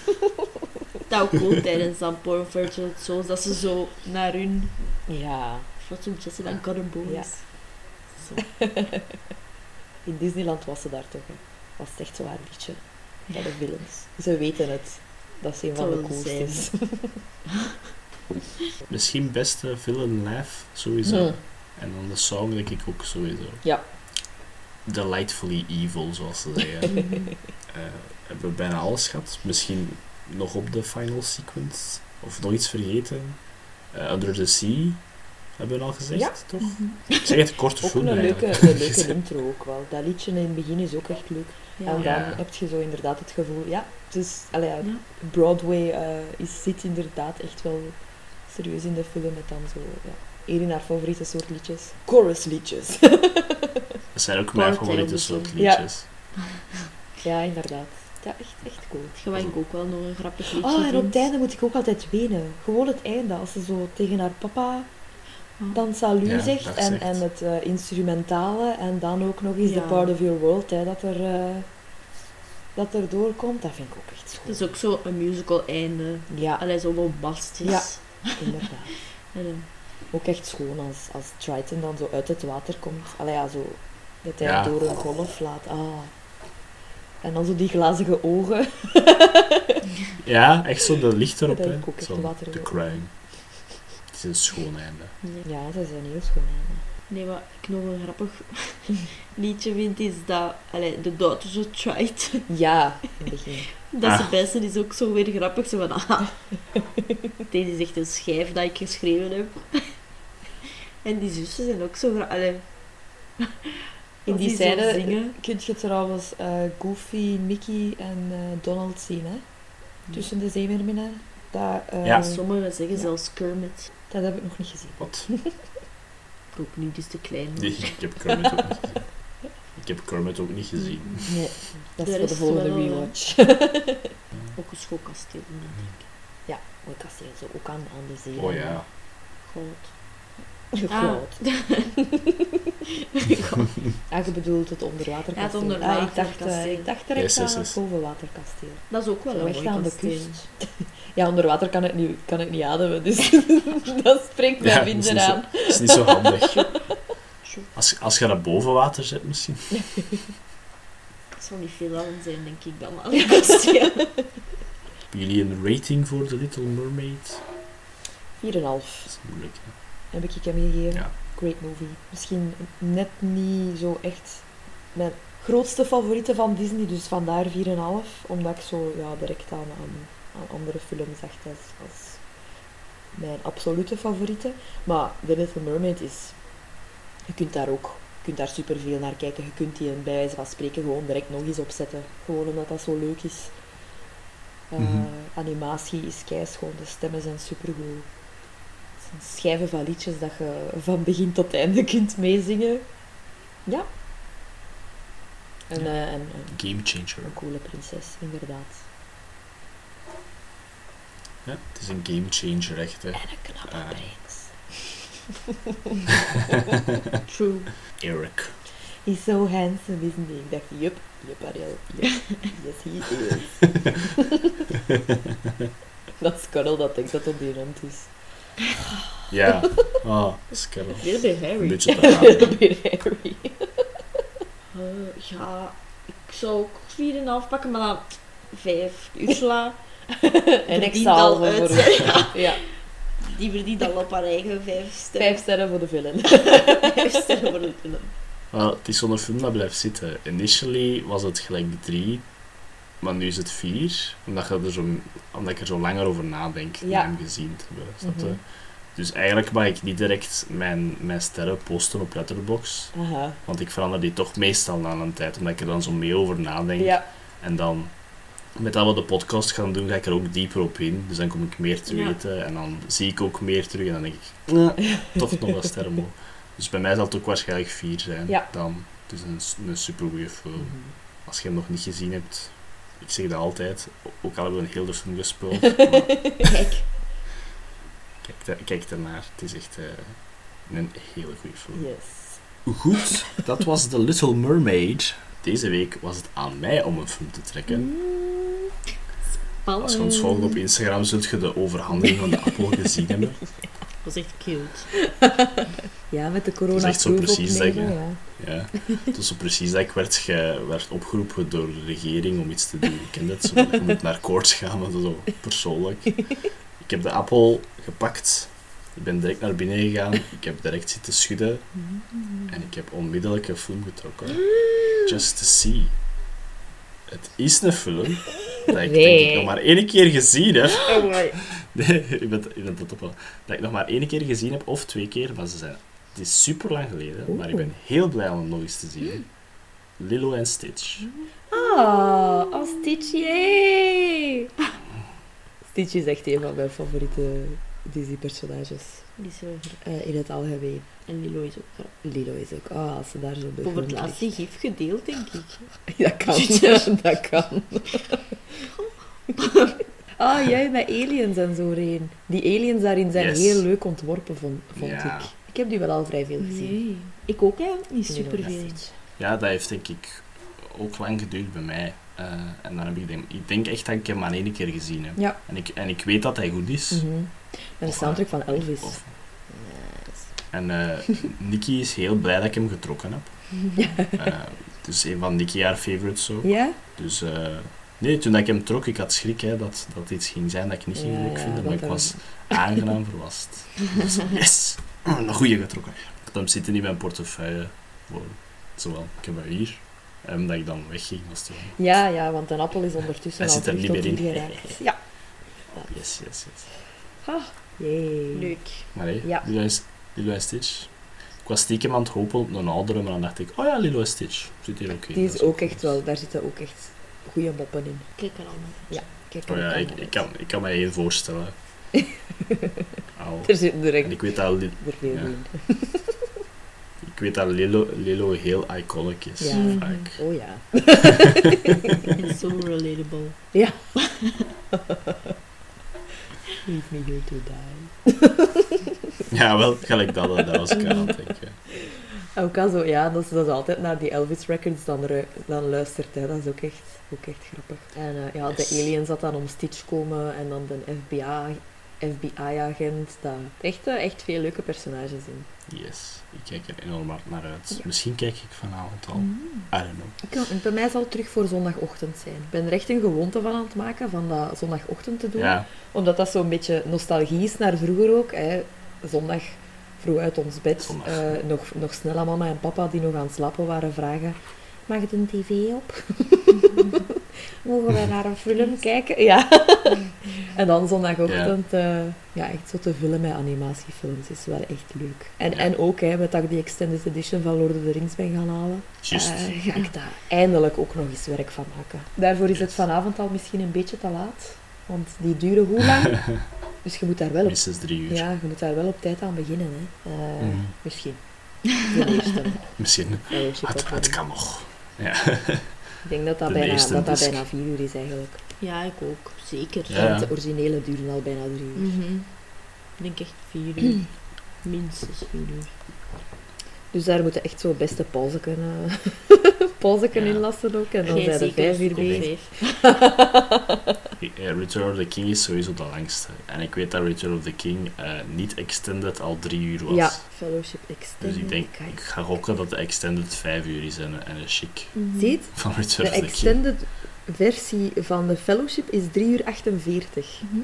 Dat ook cool tijdens dan Poor Unfortunate Souls, dat ze zo naar hun Ja. Zo'n Jessie dan Cotton Boys. Ja. Zo. In Disneyland was ze daar toch. Hè. Was het echt zo haar liedje. Bij de villains. Ze weten het. Dat is een van de coolstes. Misschien beste villain laugh, sowieso. Hm. En dan de song denk ik ook sowieso. Ja. Delightfully evil, zoals ze zeggen. Eh, hebben we bijna alles gehad. Misschien nog op de final sequence. Of nog iets vergeten. Eh, Under the Sea hebben we al gezegd, Ja. toch? Ik zeg het, korte Ook film een leuke, een leuke intro ook wel. Dat liedje in het begin is ook echt leuk. Ja. En dan Ja. heb je zo inderdaad het gevoel, ja, dus allee, ja, Ja. Broadway eh, is, zit inderdaad echt wel serieus in de film met dan zo, ja, een in haar favoriete soort liedjes. Chorus liedjes. Dat zijn ook mijn Part favoriete soort liedjes. ja, inderdaad. Ja, echt, echt cool. Dat ik ook wel nog een grappig liedje Oh, en op het einde moet ik ook altijd wenen. Gewoon het einde, als ze zo tegen haar papa Oh. dan salut Ja, zegt dat en, en het eh, instrumentale en dan ook nog eens Ja. de part of your world hè, dat er eh, dat er doorkomt, dat vind ik ook echt schoon. Het is ook zo een musical einde. Ja, Allee, zo bombastisch. Ja. inderdaad. En, eh, Ook echt schoon als, als Triton dan zo uit het water komt. Allee, ja, zo dat hij Ja. door een golf laat. Ah. En dan zo die glazige ogen. Ja, echt zo de licht erop. Dat ook echt Zo, water wil. Crown. Het is een schoon einde. Ja, ze zijn heel schoon. hè. Nee, wat ik nog een grappig liedje vind, is dat... Allee, de Daughters of Triton. Ja, in het begin. Dat Ah. Sebastian is ook zo weer grappig. Zo van, ah, deze is echt een schijf dat ik geschreven heb. En die zussen zijn ook zo grappig. In die zo scène zingen. kun je trouwens eh, Goofy, Mickey en eh, Donald zien, hè? Tussen de zeemerminnen. Dat, eh, Ja. Sommigen zeggen Ja. zelfs Kermit. dat heb ik nog niet gezien. Wat? Ik ook niet, is te klein. Nee, ik heb Kermit ook niet gezien. Ik heb Kermit ook niet gezien. Nee, dat is voor de volgende rewatch. Ook een schoolkasteel, denk ik. ja, mooi kasteel, zo ook aan, aan de zee. Oh ja. Groot. Groot. Ah, je bedoelt het onderwaterkasteel. Ja, het Ah, ik dacht, onderwaterkasteel. ik dacht direct Yes, yes, aan yes. het bovenwaterkasteel. Dat is ook wel Zo een mooi aan de kasteel. kust. Ja, onder water kan ik niet, kan ik niet ademen, dus dat spreekt mij Ja, dat is minder niet zo- aan. Dat is niet zo handig. Als, als je dat boven water zet, misschien. Dat zal niet veel aan zijn, denk ik dan. Kasteel. Hebben jullie een rating voor The Little Mermaid? 4,5 Dat is moeilijk. Hè? heb ik hem gegeven. Ja. Great movie. Misschien net niet zo echt mijn grootste favoriete van Disney, dus vandaar 4,5. Omdat ik zo ja, direct aan, aan, aan andere films dacht als, als mijn absolute favoriete. Maar The Little Mermaid is... Je kunt daar ook je kunt daar superveel naar kijken. Je kunt die bij wijze van spreken gewoon direct nog eens opzetten. Gewoon omdat dat zo leuk is. Uh. Animatie is keischoon, de stemmen zijn supergoed. Het zijn schijven van liedjes dat je van begin tot einde kunt meezingen. Ja. En, Ja. eh, Game changer. een coole prinses, inderdaad. Ja, het is een game changer, echt. Hè. En een knappe Ah. prins. True. Eric. He's so handsome, isn't he? Ik dacht, yup, yup, Ariel. Yes, he is. dat is dat denkt dat op die rand is. Ja. Ah. Dit bij Een Harry. beetje te raar. Weer Harry. Eh, ja, ik zou ook 4,5 pakken, maar dan 5. Ursula, En ik zal al voor... uit. Ja, die verdient al op haar eigen 5 sterren. vijf sterren voor de villain. Vijf sterren voor de film. Wel, het is zo'n film dat blijft zitten. Initially was het gelijk drie, maar nu is het vier. Omdat, je er zo, omdat ik er zo langer over nadenk Ja. hem gezien te hebben. Mhm. Dus eigenlijk mag ik niet direct mijn, mijn sterren posten op Letterboxd. Aha. Want ik verander die toch meestal na een tijd, omdat ik er dan zo mee over nadenk. Ja, En dan, met dat we de podcast gaan doen, ga ik er ook dieper op in. Dus dan kom ik meer te Ja. weten en dan zie ik ook meer terug. En dan denk ik, "Nee, toch nog wat sterren mogen. Dus bij mij zal het ook waarschijnlijk vier zijn. Ja. Dan, het is een, een super goede film. Mhm. Als je hem nog niet gezien hebt, ik zeg dat altijd, ook al hebben we een hele film gespeeld, maar Kijk, kijk, kijk ernaar. Het is echt eh, een hele goede film. yes. Goed, dat was The Little Mermaid. Deze week was het aan mij om een film te trekken. Mm. spannend. Als je ons volgt op Instagram, zult je de overhandiging van de appel gezien hebben. Dat is echt cute. Ja, met de is corona echt zo precies dat ja. je- Ja, het was zo precies dat ik werd, ge, werd opgeroepen door de regering om iets te doen. Ik ken dat zo, je moet naar koorts gaan, maar zo persoonlijk. Ik heb de appel gepakt, ik ben direct naar binnen gegaan, ik heb direct zitten schudden en ik heb onmiddellijk een film getrokken. Just to see. Het is een film dat ik denk Nee. ik nog maar één keer gezien heb. Oh my. Nee, bent, je bent dat op. Dat ik nog maar één keer gezien heb, of twee keer, maar ze zijn... Het is super lang geleden, maar ik ben heel blij om het nog eens te zien. Lilo en Stitch. Ah, oh, Stitch, yay! Stitch is echt een van mijn favoriete Disney-personages. Die is eh, in het algemeen. En Lilo is ook grappig. Lilo is ook, ah, als ze daar zo bij Over het grond laatst die gif gedeeld, denk ik. Dat kan, dat kan. Ah, jij met aliens en zo, Reen. Die aliens daarin zijn Yes. heel leuk ontworpen, vond, vond Ja. ik. Ik heb die wel al vrij veel gezien. Nee. Ik ook eigenlijk niet superveel. Ja, dat heeft denk ik ook lang geduurd bij mij. Eh, en dan heb ik denk, ik denk echt dat ik hem maar één keer gezien heb. Ja. En, ik, en ik weet dat hij goed is. Mhm. Of, soundtrack van Elvis. of- en eh Nicky is heel blij dat ik hem getrokken heb. Eh, het is een van Nicky haar favorites zo. Ja? Dus eh, nee, toen ik hem trok, ik had schrik hè, dat dat iets ging zijn dat ik niet ging Ja, leuk ja, vinden, maar dat ik was aangenaam verrast. Dus, yes! Een goede getrokken. Ik had hem zitten in mijn portefeuille. Zowel, ik heb hem hier. En omdat ik dan wegging, was wel... Ja, ja, want een appel is ondertussen Hij al zit er niet meer in. geraakt. Ja. Yes, yes, yes. Ah, jee. Leuk. Maar hé, Ja. Lilo, en, Lilo en Stitch. Ik was stiekem aan het hopen op een oudere, maar dan dacht ik, oh ja, Lilo en Stitch. Zit hier ook in. Die is ook echt wel, daar zitten ook echt goede moppen in. Kijk er allemaal. Kijk, Oh er ja, ook ik, allemaal ik, kan, ik kan me één voorstellen. Er zitten er echt En ik weet er veel Ja. in. ik weet dat Lilo, Lilo heel iconic is. Ja. Vaak. Oh ja. Zo relatable. Ja. Leave me here to die. Ja, wel, gelijk dat, dat was ik aan het denken. Ook al zo, ja, dat ze dat altijd naar die Elvis records dan, dan luistert. Hè. Dat is ook echt, ook echt grappig. En eh, ja, Yes. de aliens dat dan om Stitch komen en dan de FBI, FBI-agent. Dat echt, eh, echt veel leuke personages in. Yes, ik kijk er enorm hard naar uit. Ja. Misschien kijk ik vanavond al. Mm. I don't know. Ik kan- bij mij zal het terug voor zondagochtend zijn. Ik ben er echt een gewoonte van aan het maken van dat zondagochtend te doen. Ja, Omdat dat zo'n beetje nostalgie is naar vroeger ook. Hè. Zondag vroeg uit ons bed. Eh, nog, nog snel aan mama en papa die nog aan het slapen waren vragen. Mag het een tv op? Mogen we naar een film kijken? Ja. en dan zondagochtend, ja. ja, echt zo te vullen met animatiefilms is wel echt leuk. En, Ja. en ook, hè, met dat ik die extended edition van Lord of the Rings ben gaan halen, eh, ga ik daar eindelijk ook nog eens werk van maken. Daarvoor is het vanavond al misschien een beetje te laat. Want die duren hoe lang? Dus je moet daar wel op, uur. ja, je moet daar wel op tijd aan beginnen. Hè. Eh, Mhm. Misschien. De. Misschien. het kan nog. Ja. Ik denk dat dat, De bijna, dat dat bijna vier uur is eigenlijk. Ja, ik ook. Zeker. Ja. Want de originele duren al bijna drie uur. Mhm. Ik denk echt vier uur. Minstens vier uur. Dus daar moeten echt zo beste pauze kunnen, pauze kunnen Ja. inlassen ook. En dan zijn er vijf uur bezig. Eh, Return of the King is sowieso de langste. En ik weet dat Return of the King eh, niet extended al drie uur was. Ja, fellowship Dus extended. ik denk, Kijk. ik ga gokken dat de extended vijf uur is en, en een chic Mhm. Ziet, van Return de of the King. extended versie van de fellowship is 3 uur 48. Mhm.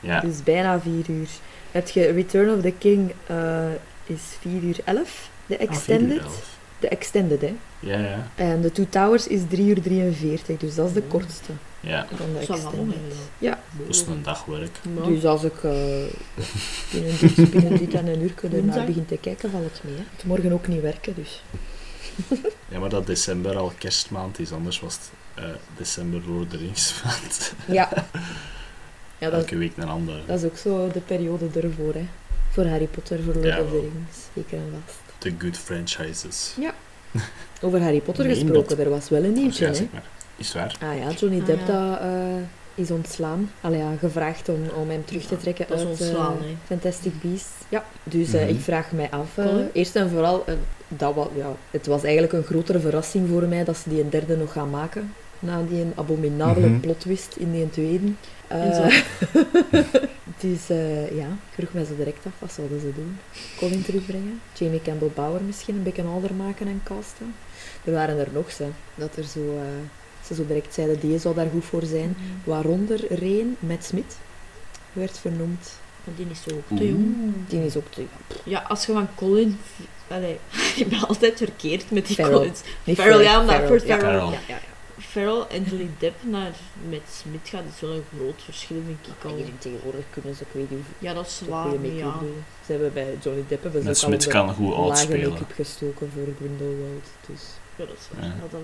Ja, Dus bijna 4 uur. Heb je Return of the King eh, is 4 uur 11. De Ah, extended. elf. De extended, hè. Ja, ja. En de Two Towers is 3 uur 43. Dus dat is de kortste Ja, van de extended. Ja. is een dagwerk. Ja. Dus als ik eh, binnen, dit, binnen dit en een uur ernaar begin te kijken, valt het mee. Hè. Het morgen ook niet werken, dus. Ja, maar dat december al kerstmaand is, anders was het eh, december Lord of the Rings maand. Ja. Ja, dat, Elke week een andere. dat is ook zo de periode ervoor, hè. Voor Harry Potter, voor Lord Ja, of the. Rings. Zeker en vast. The good franchises. Over Harry Potter Meen gesproken, dat? er was wel een nieuwtje, Ja, zeg maar. Is het waar? Ah ja, Johnny Ah, Depp ja. dat, eh, is ontslaan. Allee, ja, gevraagd om, om hem terug te Ja, trekken uit ontslaan, eh, hè. Fantastic Beasts. Ja, dus eh, Mhm. ik vraag mij af, eh, Cool. eerst en vooral, dat was, ja, het was eigenlijk een grotere verrassing voor mij dat ze die een derde nog gaan maken. Na die een abominabele Mhm. plot twist in die tweede. Dus ja, ik vroeg mij zo direct af, wat zouden ze doen? Colin terugbrengen? Jamie Campbell Bower misschien een beetje ouder maken en casten? Er waren er nog, ze. Dat er zo, eh, ze zo direct zeiden, die zou daar goed voor zijn. Waaronder Reen Matt Smith werd vernoemd. Maar die is zo te jong. Die is ook te Ja, als je van Colin... Allee, ik ben altijd verkeerd met die Farrell. Collins. Farrell, ja, omdat voor. Farrell. Ja, ja, ja. Farrell en Johnny Depp naar met Smith gaat, is wel een groot verschil, ik Maar al. hier tegenwoordig kunnen ze, ik weet niet Ja, dat is waar, ja. doen. Ze hebben bij Johnny Depp hebben ze ook Smith kan goed lage uitspelen. make-up gestoken voor Grindelwald. Dus Ja, dat is waar. Ja. Ja, dat, wa-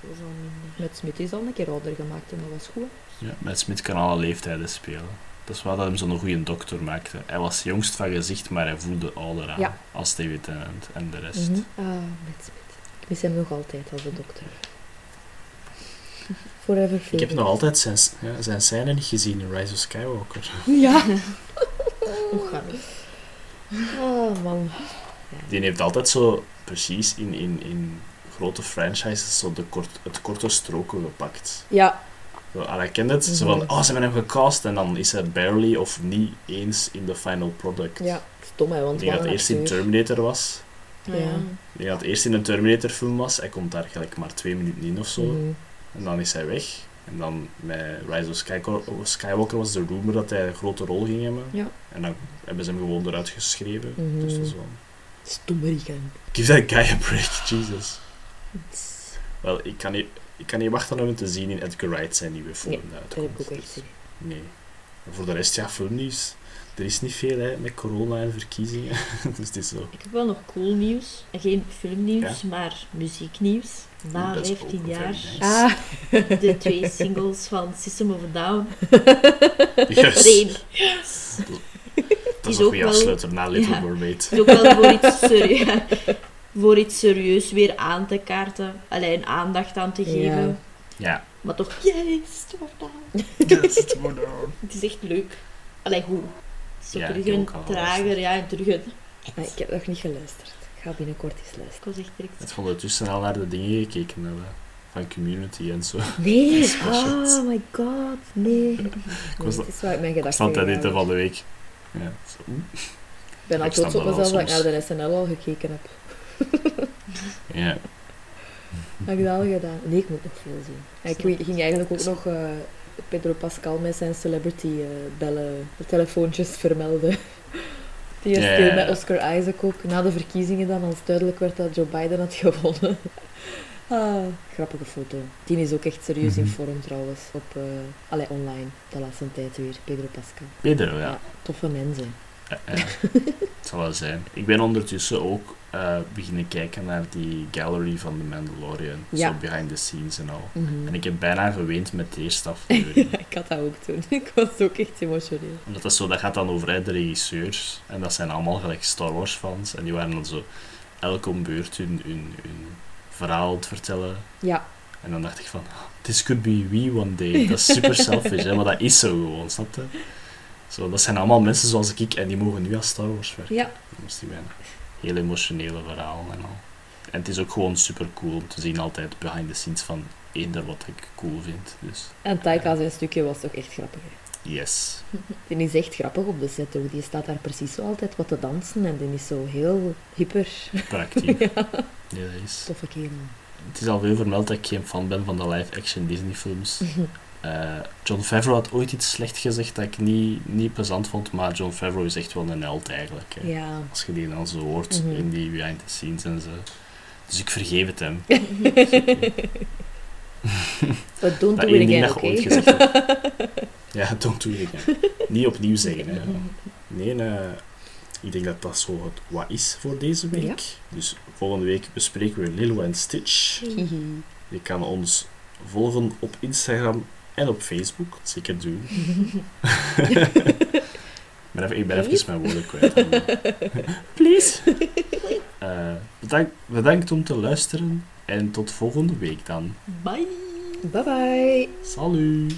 dat was al minder. met Smith is al een keer ouder gemaakt en dat was goed. Ja, met Smith kan alle leeftijden spelen. Dat is wel dat hem zo'n goede dokter maakte. Hij was jongst van gezicht, maar hij voelde ouder aan. Ja. Als David Tennant en de rest. Mhm. Ah, met Smith. Ik mis hem nog altijd als de dokter. Forever Ik heb nog altijd zijn, ja, zijn scène niet gezien in Rise of Skywalker. Ja. Oh man. Die heeft altijd zo precies in, in, in grote franchises zo de kort, het korte stroken gepakt. Ja. Zo, allee, ken het? Zo Mhm. van, oh, ze hebben hem gecast en dan is hij barely of niet eens in de final product. Ja. Stom hè, want Ik denk dat het eerst in. Terminator was. Ja. Ik denk dat het eerst in een Terminator film was. Hij komt daar gelijk maar twee minuten in of zo. Mhm. En dan is hij weg. En dan met Rise of Skywalker, Skywalker was de rumor dat hij een grote rol ging hebben. Ja. En dan hebben ze hem gewoon eruit geschreven. Mhm. Dus dat is wel... Give that guy a break, Jesus. Wel, ik kan niet, ik kan niet wachten om hem te zien in Edgar Wright zijn nieuwe film. Nee, Dat heb ik ook echt Dus. Nee. En voor de rest, ja, filmnieuws. Er is niet veel hè, met corona en verkiezingen. dus het is zo. Ik heb wel nog cool nieuws. Geen filmnieuws, maar muzieknieuws. Na Oeh, dat is ook 15 wel jaar. Ah. De twee singles van System of a Down. Yes. Dat is is een ook goede afsluiter na Little Ja. Mermaid. Het is ook wel voor iets, serieus, voor iets serieus weer aan te kaarten. Alleen aandacht aan te geven. Ja. Ja. Maar toch, yes, System of a Down. Yes, it's more down. Het is echt leuk. Allee, goed. Zo terug een trager, ja, en terug een... Ik heb nog niet geluisterd. Ik ga binnenkort eens luisteren. Ik was echt direct... Het ondertussen al naar de dingen gekeken hebben. Van community en zo. Nee, oh my god, nee. nee was- het is waar ik mijn Ik gedachten dat dit heb. van de week. Ja, zo. Ik ben al Ik trots op dat mezelf dat ik naar de SNL al gekeken heb. ja. Heb ik dat al gedaan? Nee, ik moet nog veel zien. En ik weet- ging eigenlijk ook nog eh, Pedro Pascal met zijn celebrity eh, bellen, de telefoontjes vermelden. Die Ja, speelde ja, met ja. Oscar Isaac ook, na de verkiezingen dan, als duidelijk werd dat Joe Biden had gewonnen. Ah, grappige foto. Die is ook echt serieus in Mhm. vorm trouwens, op, eh allee, online, de laatste tijd weer, Pedro Pascal. Pedro, ja. toffe mensen. Ja, ja. Het zal wel zijn. Ik ben ondertussen ook eh, beginnen kijken naar die gallery van The Mandalorian. Ja. Zo behind the scenes en al. Mhm. En ik heb bijna geweend met de eerste aflevering. ik had dat ook toen. Ik was ook echt emotioneel. Omdat dat, zo, dat gaat dan over de regisseurs. En dat zijn allemaal gelijk Star Wars fans. En die waren dan zo elk om beurt hun, hun, hun verhaal het vertellen. Ja, En dan dacht ik van, "Oh, this could be we one day. Dat is super selfish, hè, maar dat is zo gewoon, snap je? Zo, dat zijn allemaal mensen zoals ik en die mogen nu als Star Wars werken. ja. Was die. Heel emotionele verhaal en al. En het is ook gewoon super cool om te zien altijd behind the scenes van eender wat ik cool vind. Dus En Taika zijn stukje was toch echt grappig. hè? yes. Die is echt grappig op de set ook. Die staat daar precies zo altijd wat te dansen en die is zo heel hyper. Praktisch. Ja, dat is. Toffe kerel. Het is al veel vermeld dat ik geen fan ben van de live-action Disney-films. Eh, John Favreau had ooit iets slecht gezegd dat ik niet, niet plezant vond, maar John Favreau is echt wel een held eigenlijk. Hè. Ja. Als je die dan zo hoort Mhm. in die behind the scenes en zo. Dus ik vergeef het hem. But don't Dat do it again, gezegd. Ja, don't do it again. Niet opnieuw zeggen. Hè. Nee, eh, ik denk dat dat zo het wat is voor deze week. Ja. Dus volgende week bespreken we Lilo en Stitch. Je kan ons volgen op Instagram en op Facebook. Zeker doen. maar even, ik ben even mijn woorden kwijt. Please. Eh, bedankt, bedankt om te luisteren. En tot volgende week dan. Bye! Bye bye. Salut.